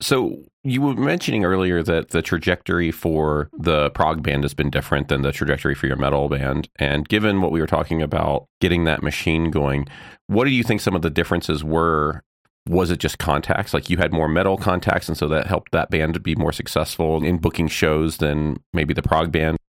So you were mentioning earlier that the trajectory for the prog band has been different than the trajectory for your metal band. And given what we were talking about getting that machine going, what do you think some of the differences were? Was it just contacts? Like you had more metal contacts, and so that helped that band to be more successful in booking shows than maybe the prog band?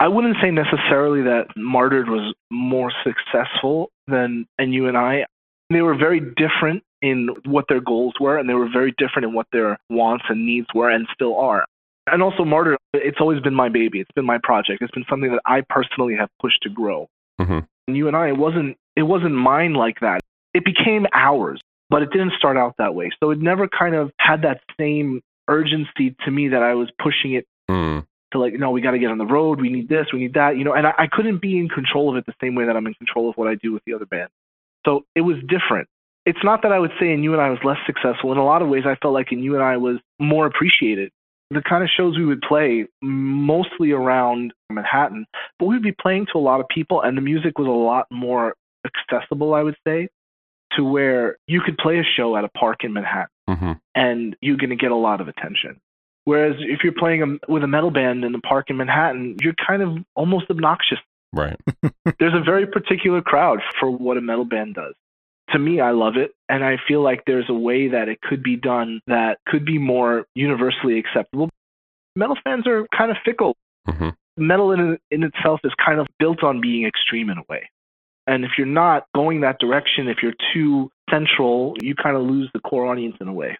I wouldn't say necessarily that Martyred was more successful than And You and I. They were very different in what their goals were, and they were very different in what their wants and needs were, and still are. And also, Martyred, it's always been my baby. It's been my project. It's been something that I personally have pushed to grow. Mhm. And you and I, it wasn't, it wasn't mine like that. It became ours. but it didn't start out that way. So it never kind of had that same urgency to me that I was pushing it Mm. To like, no, we got to get on the road. We need this, we need that, you know. And I, I couldn't be in control of it the same way that I'm in control of what I do with the other band. So it was different. It's not that I would say in you and I was less successful. In a lot of ways, I felt like in you and I was more appreciated. The kind of shows we would play, mostly around Manhattan, but we'd be playing to a lot of people, and the music was a lot more accessible, I would say, to where you could play a show at a park in Manhattan hmm and you're going to get a lot of attention. Whereas if you're playing a, with a metal band in the park in Manhattan, you're kind of almost obnoxious. Right. There's a very particular crowd for what a metal band does. To me, I love it, and I feel like there's a way that it could be done that could be more universally acceptable. Metal fans are kind of fickle. hmm Metal in, in itself is kind of built on being extreme in a way. And if you're not going that direction, if you're too central, you kind of lose the core audience in a way.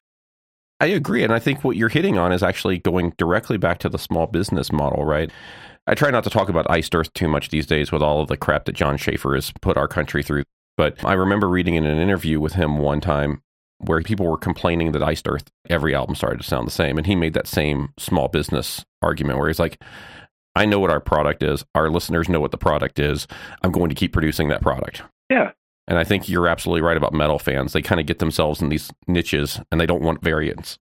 I agree. And I think what you're hitting on is actually going directly back to the small business model, right? I try not to talk about Iced Earth too much these days with all of the crap that Jon Schaffer has put our country through. But I remember reading in an interview with him one time where people were complaining that Iced Earth, every album started to sound the same. And he made that same small business argument where he's like, I know what our product is. Our listeners know what the product is. I'm going to keep producing that product. Yeah. And I think you're absolutely right about metal fans. They kind of get themselves in these niches and they don't want variants.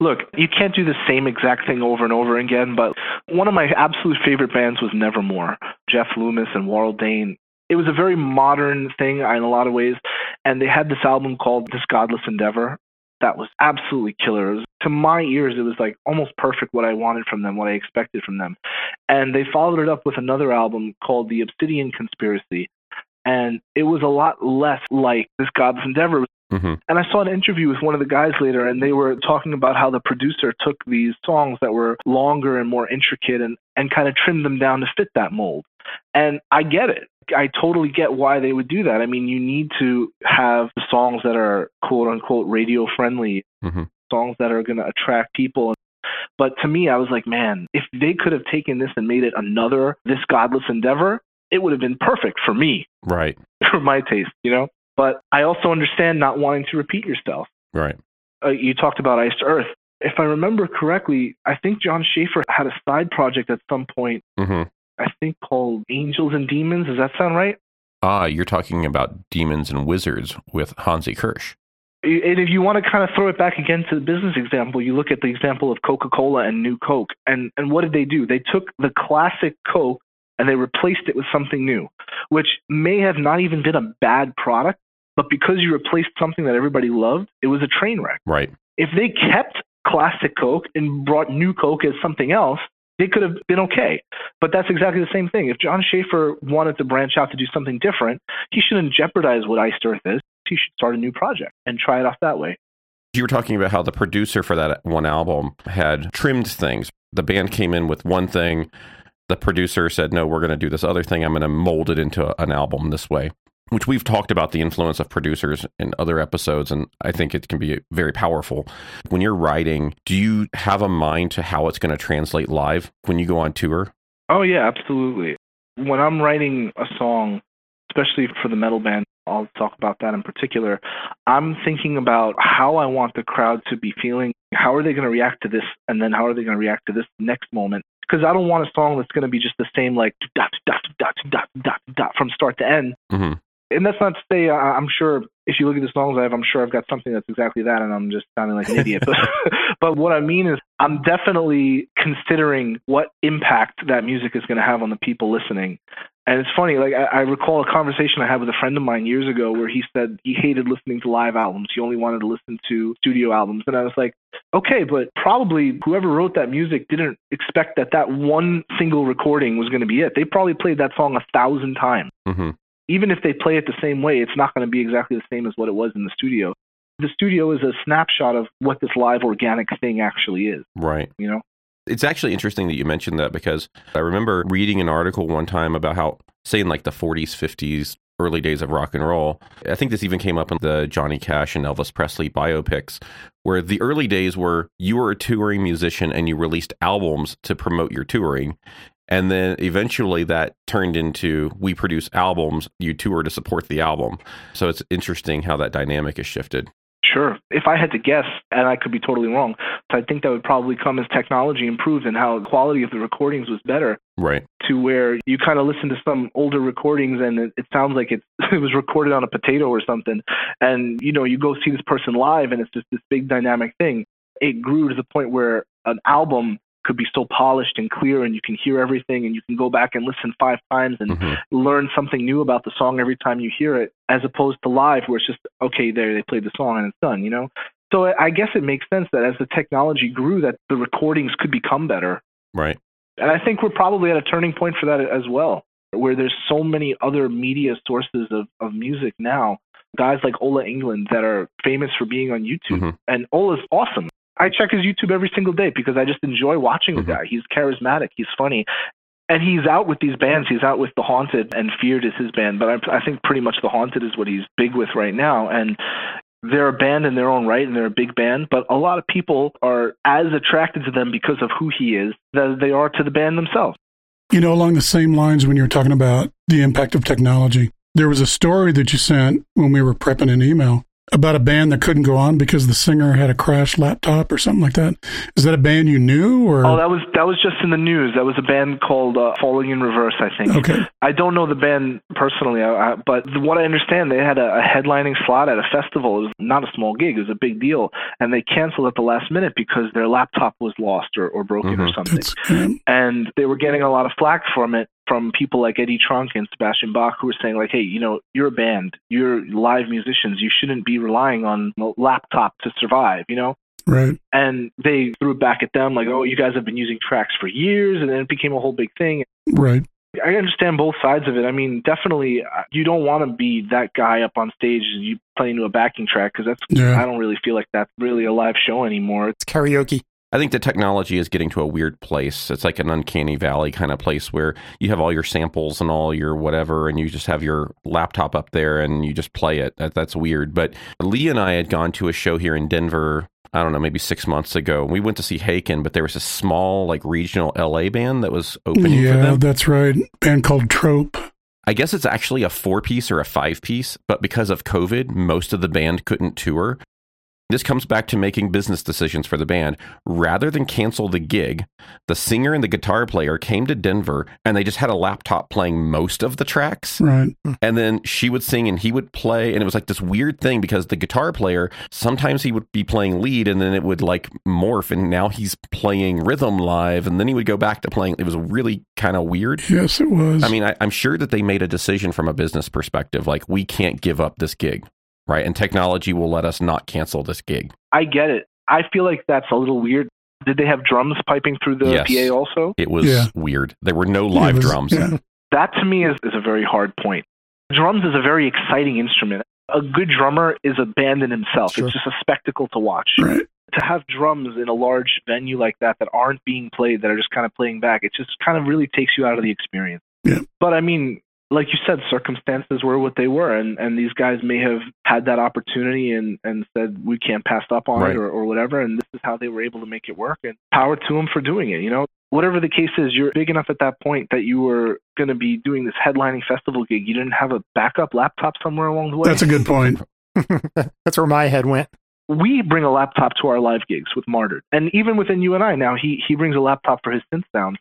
Look, you can't do the same exact thing over and over again, but one of my absolute favorite bands was Nevermore. Jeff Loomis and Warrell Dane. It was a very modern thing in a lot of ways, and they had this album called This Godless Endeavor that was absolutely killer. Was, to my ears, it was like almost perfect what I wanted from them, what I expected from them. And they followed it up with another album called The Obsidian Conspiracy, and it was a lot less like This Godless Endeavor. hmm And I saw an interview with one of the guys later, and they were talking about how the producer took these songs that were longer and more intricate and, and kind of trimmed them down to fit that mold. And I get it. I totally get why they would do that. I mean, you need to have songs that are quote unquote radio friendly, hmm songs that are going to attract people. But to me, I was like, man, if they could have taken this and made it another This Godless Endeavor, it would have been perfect for me, Right. for my taste, you know? But I also understand not wanting to repeat yourself Right. uh, you talked about Iced Earth. If I remember correctly, I think Jon Schaffer had a side project at some point, hmm I think called Angels and Demons. Does that sound right? Ah, you're talking about Demons and Wizards with Hansi Kürsch. And if you want to kind of throw it back again to the business example, you look at the example of Coca Cola and New Coke. And, and what did they do? They took the classic Coke and they replaced it with something new, which may have not even been a bad product, but because you replaced something that everybody loved, it was a train wreck. Right. if they kept classic Coke and brought new Coke as something else, they could have been okay. But that's exactly the same thing. If Jon Schaffer wanted to branch out to do something different, he shouldn't jeopardize what Iced Earth is. He should start a new project and try it off that way. You were talking about how the producer for that one album had trimmed things. The band came in with one thing. The producer said, No, we're going to do this other thing. I'm going to mold it into an album this way, which we've talked about the influence of producers in other episodes. And I think it can be very powerful. When you're writing, do you have a mind to how it's going to translate live when you go on tour? Oh, yeah, absolutely. When I'm writing a song, especially for the metal band, I'll talk about that in particular. I'm thinking about how I want the crowd to be feeling. How are they going to react to this? And then how are they going to react to this next moment? Because I don't want a song that's going to be just the same, like dot, dot, dot, dot, dot, dot, from start to end. hmm And that's not to say I- I'm sure if you look at the songs I have, I'm sure I've got something that's exactly that, and I'm just sounding like an idiot. But, but what I mean is, I'm definitely considering what impact that music is going to have on the people listening. And it's funny, like I, I recall a conversation I had with a friend of mine years ago where he said he hated listening to live albums. He only wanted to listen to studio albums. And I was like, okay, but probably whoever wrote that music didn't expect that that one single recording was going to be it. They probably played that song a thousand times hmm even if they play it the same way, it's not going to be exactly the same as what it was in the studio. The studio is a snapshot of what this live organic thing actually is, Right. you know? It's actually interesting that you mentioned that because I remember reading an article one time about how, say, in like the 40s, 50s, early days of rock and roll, I think this even came up in the Johnny Cash and Elvis Presley biopics, where the early days were you were a touring musician and you released albums to promote your touring. And then eventually that turned into we produce albums, you tour to support the album. So it's interesting how that dynamic has shifted. Sure. If I had to guess, and I could be totally wrong, I think that would probably come as technology improved and how the quality of the recordings was better Right. to where you kind of listen to some older recordings and it, it sounds like it, it was recorded on a potato or something. And, you know, you go see this person live and it's just this big dynamic thing. It grew to the point where an album could be so polished and clear and you can hear everything and you can go back and listen five times and Mhm. learn something new about the song every time you hear it, as opposed to live where it's just okay, there they played the song and it's done, you know. So I guess it makes sense that as the technology grew, that the recordings could become better, Right. and I think we're probably at a turning point for that as well, where there's so many other media sources of of music now. Guys like Ola Englund that are famous for being on YouTube, Mhm. and Ola's awesome. I check his YouTube every single day because I just enjoy watching the mm-hmm. guy. He's charismatic, he's funny, and he's out with these bands. He's out with The Haunted, and Feared is his band. But I, I think pretty much The Haunted is what he's big with right now. And they're a band in their own right, and they're a big band. But a lot of people are as attracted to them because of who he is as they are to the band themselves. You know, along the same lines, when you were talking about the impact of technology, there was a story that you sent when we were prepping an email about a band that couldn't go on because the singer had a crashed laptop or something like that. Is that a band you knew or? Oh, that was that was just in the news. That was a band called uh, Falling in Reverse, I think. okay. I don't know the band personally, I, I, but what I understand, they had a, a headlining slot at a festival. It was not a small gig; it was a big deal, and they canceled at the last minute because their laptop was lost or, or broken or Mhm. something. Um, and they were getting a lot of flack from it from people like Eddie Trunk and Sebastian Bach who were saying like, hey, you know, you're a band, you're live musicians, you shouldn't be relying on a laptop to survive, you know. right. And they threw it back at them like, oh, you guys have been using tracks for years, and then it became a whole big thing. Right. I understand both sides of it. I mean, definitely, uh, you don't want to be that guy up on stage and you playing to a backing track because that's. Yeah. I don't really feel like that's really a live show anymore. It's karaoke. I think the technology is getting to a weird place. It's like an uncanny valley kind of place where you have all your samples and all your whatever, and you just have your laptop up there and you just play it. That, that's weird. But Lee and I had gone to a show here in Denver. I don't know, maybe six months ago. We went to see Haken, but there was a small, like regional LA band that was opening for Yeah, that's right. Band called Trope. I guess it's actually a four piece or a five piece, but because of COVID, most of the band couldn't tour. This comes back to making business decisions for the band. Rather than cancel the gig, the singer and the guitar player came to Denver and they just had a laptop playing most of the tracks. Right. And then she would sing and he would play. And it was like this weird thing because the guitar player, sometimes he would be playing lead and then it would like morph. And now he's playing rhythm live. And then he would go back to playing. It was really kind of weird. Yes, it was. I mean, I, I'm sure that they made a decision from a business perspective, like we can't give up this gig, right? And technology will let us not cancel this gig. I get it. I feel like that's a little weird. Did they have drums piping through the Yes. PA also? It was Yeah. weird. There were no live was- drums. Yeah. That to me is, is a very hard point. Drums is a very exciting instrument. A good drummer is a band in himself. Sure. It's just a spectacle to watch. Right. To have drums in a large venue like that that aren't being played, that are just kind of playing back, it just kind of really takes you out of the experience. Yeah. But I mean, like you said, circumstances were what they were, and, and these guys may have had that opportunity and, and said, we can't pass up on Right. it or, or whatever, and this is how they were able to make it work. And power to them for doing it, you know? Whatever the case is, you're big enough at that point that you were going to be doing this headlining festival gig. You didn't have a backup laptop somewhere along the way. That's a good point. That's where my head went. we bring a laptop to our live gigs with Martyred, and even within you and I now, he he brings a laptop for his synth sounds.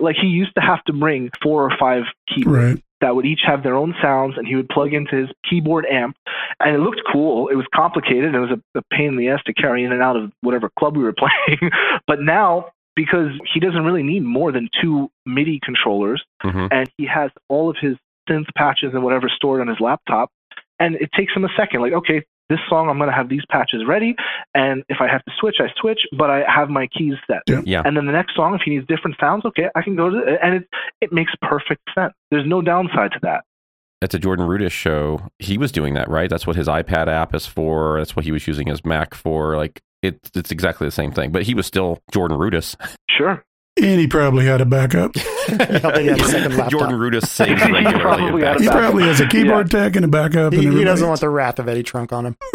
Like he used to have to bring four or five keyboards Right. That would each have their own sounds, and he would plug into his keyboard amp, and it looked cool. It was complicated. It was a, a pain in the ass to carry in and out of whatever club we were playing. but now, because he doesn't really need more than two MIDI controllers, Mhm. and he has all of his synth patches and whatever stored on his laptop. And it takes him a second, like, okay, this song, I'm going to have these patches ready. And if I have to switch, I switch, but I have my keys set. Yeah. And then the next song, if he needs different sounds, okay, I can go to it. And it, it makes perfect sense. There's no downside to that. It's a Jordan Rudess show. He was doing that, right? That's what his iPad app is for. That's what he was using his Mac for. Like, it, it's exactly the same thing. But he was still Jordan Rudess. Sure. And he probably had a backup. I he had a second laptop. Jordan Rudess saves He regularly. probably had a He backup. backup. probably has a keyboard tech and a backup. he, and he doesn't want the wrath of Eddie Trunk on him.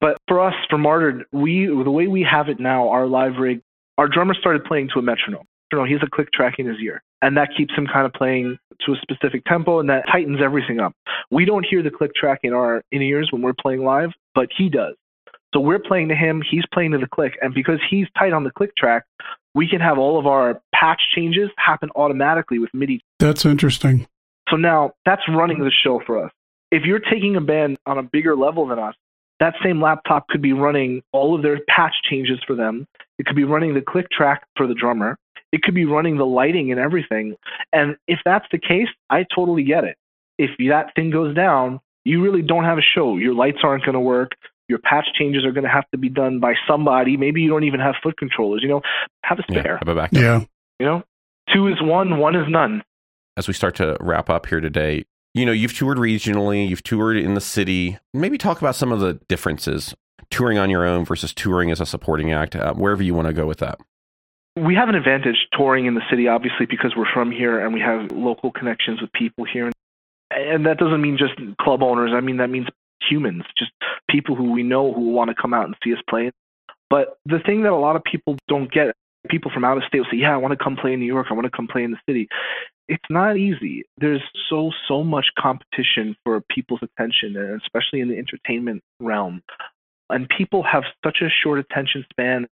but for us, for Martyred, we the way we have it now, our live rig, our drummer started playing to a metronome. You know, he has a click track in his ear, and that keeps him kind of playing to a specific tempo, and that tightens everything up. We don't hear the click track in our in ears when we're playing live, but he does. So we're playing to him, he's playing to the click, and because he's tight on the click track, we can have all of our patch changes happen automatically with MIDI. That's interesting. So now that's running the show for us. If you're taking a band on a bigger level than us, that same laptop could be running all of their patch changes for them. It could be running the click track for the drummer. It could be running the lighting and everything. And if that's the case, I totally get it. If that thing goes down, you really don't have a show. Your lights aren't going to work. Your patch changes are going to have to be done by somebody. Maybe you don't even have foot controllers. You know, have a Yeah, spare. have a backup. Yeah. You know, two is one, one is none. As we start to wrap up here today, you know, you've toured regionally, you've toured in the city. Maybe talk about some of the differences touring on your own versus touring as a supporting act, uh, wherever you want to go with that. we have an advantage touring in the city, obviously, because we're from here and we have local connections with people here. And that doesn't mean just club owners. I mean, that means humans, just people who we know who want to come out and see us play. But the thing that a lot of people don't get, people from out of state will say, Yeah, I want to come play in New York. I want to come play in the city. It's not easy. There's so, so much competition for people's attention, and especially in the entertainment realm. And people have such a short attention span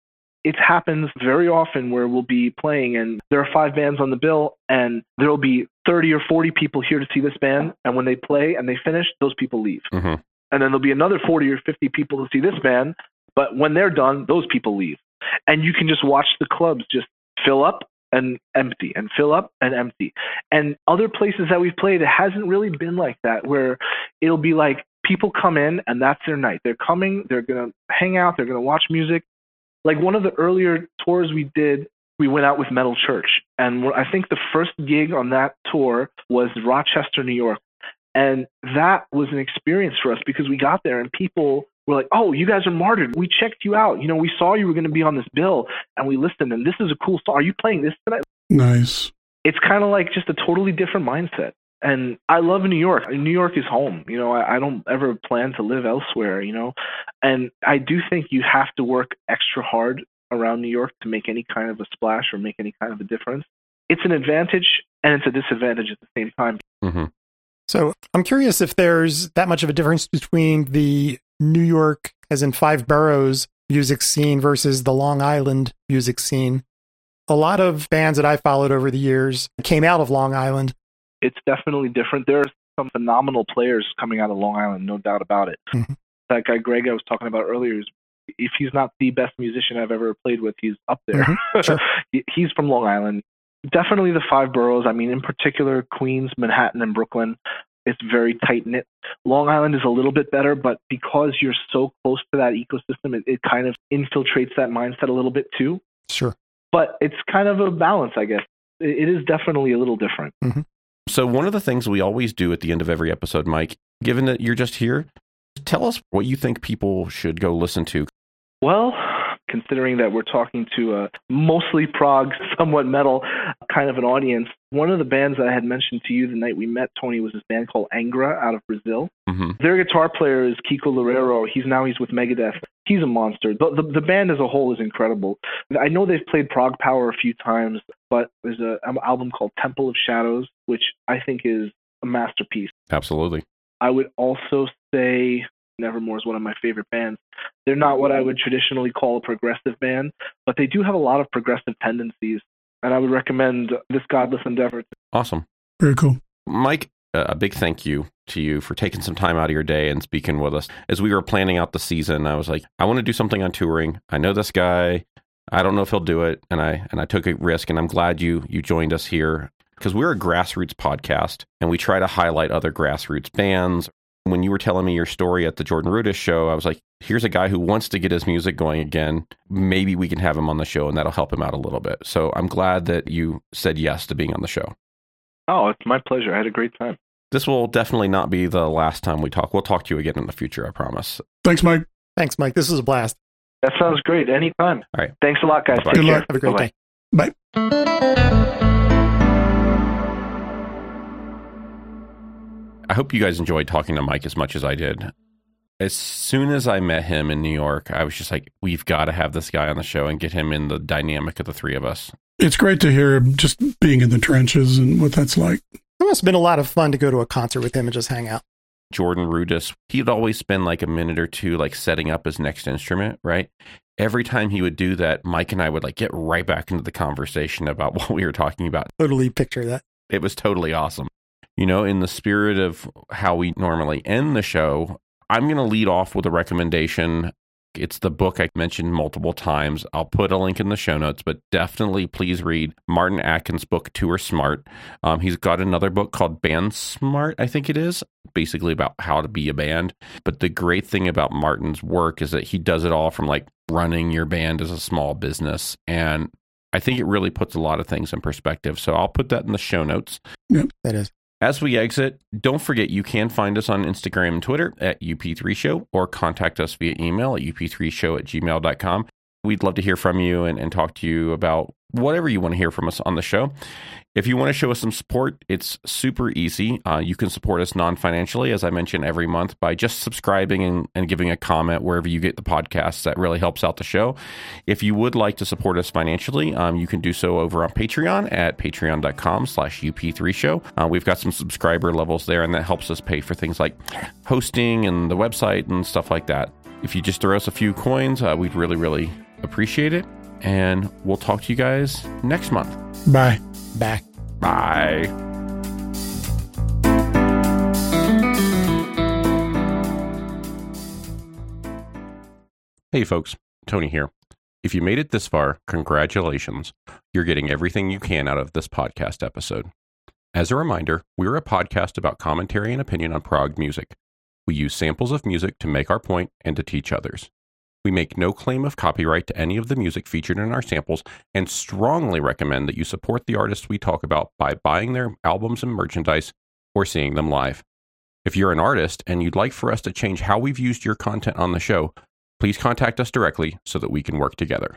it happens very often where we'll be playing and there are five bands on the bill and there'll be 30 or 40 people here to see this band and when they play and they finish those people leave hmm and then there'll be another 40 or 50 people to see this band but when they're done those people leave. And you can just watch the clubs just fill up and empty and fill up and empty. And other places that we've played it hasn't really been like that where it'll be like people come in and that's their night. They're coming they're going to hang out they're going to watch music. Like one of the earlier tours we did we went out with metal church. And i think the first gig on that tour was rochester new york and that was an experience for us because we got there and people were like oh you guys are martyred we checked you out you know we saw you were going to be on this bill and we listened and this is a cool song are you playing this tonight Nice. it's kind of like just a totally different mindset. And I love New York. New York is home. You know, I, I don't ever plan to live elsewhere, you know. And I do think you have to work extra hard around New York to make any kind of a splash or make any kind of a difference. It's an advantage and it's a disadvantage at the same time. hmm So I'm curious if there's that much of a difference between the New York, as in five boroughs, music scene versus the Long Island music scene. A lot of bands that I followed over the years came out of Long Island. It's definitely different. There are some phenomenal players coming out of Long Island, no doubt about it. Mhm. That guy Greg I was talking about earlier is if he's not the best musician I've ever played with, he's up there. Mhm, sure. He's from Long Island. Definitely the five boroughs. I mean, in particular, Queens, Manhattan, and Brooklyn. It's very tight knit. Long Island is a little bit better, but because you're so close to that ecosystem, it, it kind of infiltrates that mindset a little bit too. Sure. But it's kind of a balance, I guess. It, it is definitely a little different. Mm-hmm. So, one of the things we always do at the end of every episode, Mike, given that you're just here, tell us what you think people should go listen to. Well, considering that we're talking to a mostly prog, somewhat metal kind of an audience, one of the bands that I had mentioned to you the night we met, Tony, was this band called Angra out of Brazil. hmm Their guitar player is Kiko Loureiro. He's now he's with Megadeth. He's a monster. The, the the band as a whole is incredible. I know they've played Prog Power a few times, but there's a, an album called Temple of Shadows, which I think is a masterpiece. Absolutely. I would also say Nevermore is one of my favorite bands. They're not what I would traditionally call a progressive band, but they do have a lot of progressive tendencies. And I would recommend this Godless Endeavor. Awesome. Very cool. Mike, uh, a big thank you to you for taking some time out of your day and speaking with us. As we were planning out the season, I was like, I want to do something on touring. I know this guy. I don't know if he'll do it, and I and I took a risk, and I'm glad you you joined us here because we're a grassroots podcast, and we try to highlight other grassroots bands. When you were telling me your story at the Jordan Rudess show, I was like, here's a guy who wants to get his music going again. Maybe we can have him on the show, and that'll help him out a little bit. So I'm glad that you said yes to being on the show. Oh, it's my pleasure. I had a great time. This will definitely not be the last time we talk. We'll talk to you again in the future, I promise. Thanks, Mike. Thanks, Mike. This was a blast. That sounds great. Anytime. All right. Thanks a lot, guys. Bye-bye. Take Good care. luck. Have a great Bye-bye. day. Bye. I hope you guys enjoyed talking to Mike as much as I did. As soon as I met him in New York, I was just like, we've got to have this guy on the show and get him in the dynamic of the three of us. It's great to hear him just being in the trenches and what that's like. It must have been a lot of fun to go to a concert with him and just hang out. Jordan Rudess, he'd always spend like a minute or two like setting up his next instrument, right? Every time he would do that, Mike and I would like get right back into the conversation about what we were talking about. Totally picture that. It was totally awesome. You know, in the spirit of how we normally end the show, I'm going to lead off with a recommendation. It's the book I mentioned multiple times. I'll put a link in the show notes, but definitely please read Martin Atkins' book, Tour Smart. Um, he's got another book called Band Smart, I think it is, basically about how to be a band. But the great thing about Martin's work is that he does it all from like running your band as a small business. And I think it really puts a lot of things in perspective. So I'll put that in the show notes. Yep, that is. As we exit, don't forget you can find us on Instagram and Twitter at UP3Show or contact us via email at up3show at gmail.com. We'd love to hear from you and, and talk to you about whatever you want to hear from us on the show. If you want to show us some support, it's super easy. Uh, you can support us non financially, as I mentioned every month, by just subscribing and, and giving a comment wherever you get the podcasts. That really helps out the show. If you would like to support us financially, um, you can do so over on Patreon at patreon.com slash up3show. Uh, we've got some subscriber levels there, and that helps us pay for things like hosting and the website and stuff like that. If you just throw us a few coins, uh, we'd really, really appreciate it. And we'll talk to you guys next month. Bye. Back. Bye. Hey, folks. Tony here. If you made it this far, congratulations. You're getting everything you can out of this podcast episode. As a reminder, we're a podcast about commentary and opinion on prog music. We use samples of music to make our point and to teach others. We make no claim of copyright to any of the music featured in our samples and strongly recommend that you support the artists we talk about by buying their albums and merchandise or seeing them live. If you're an artist and you'd like for us to change how we've used your content on the show, please contact us directly so that we can work together.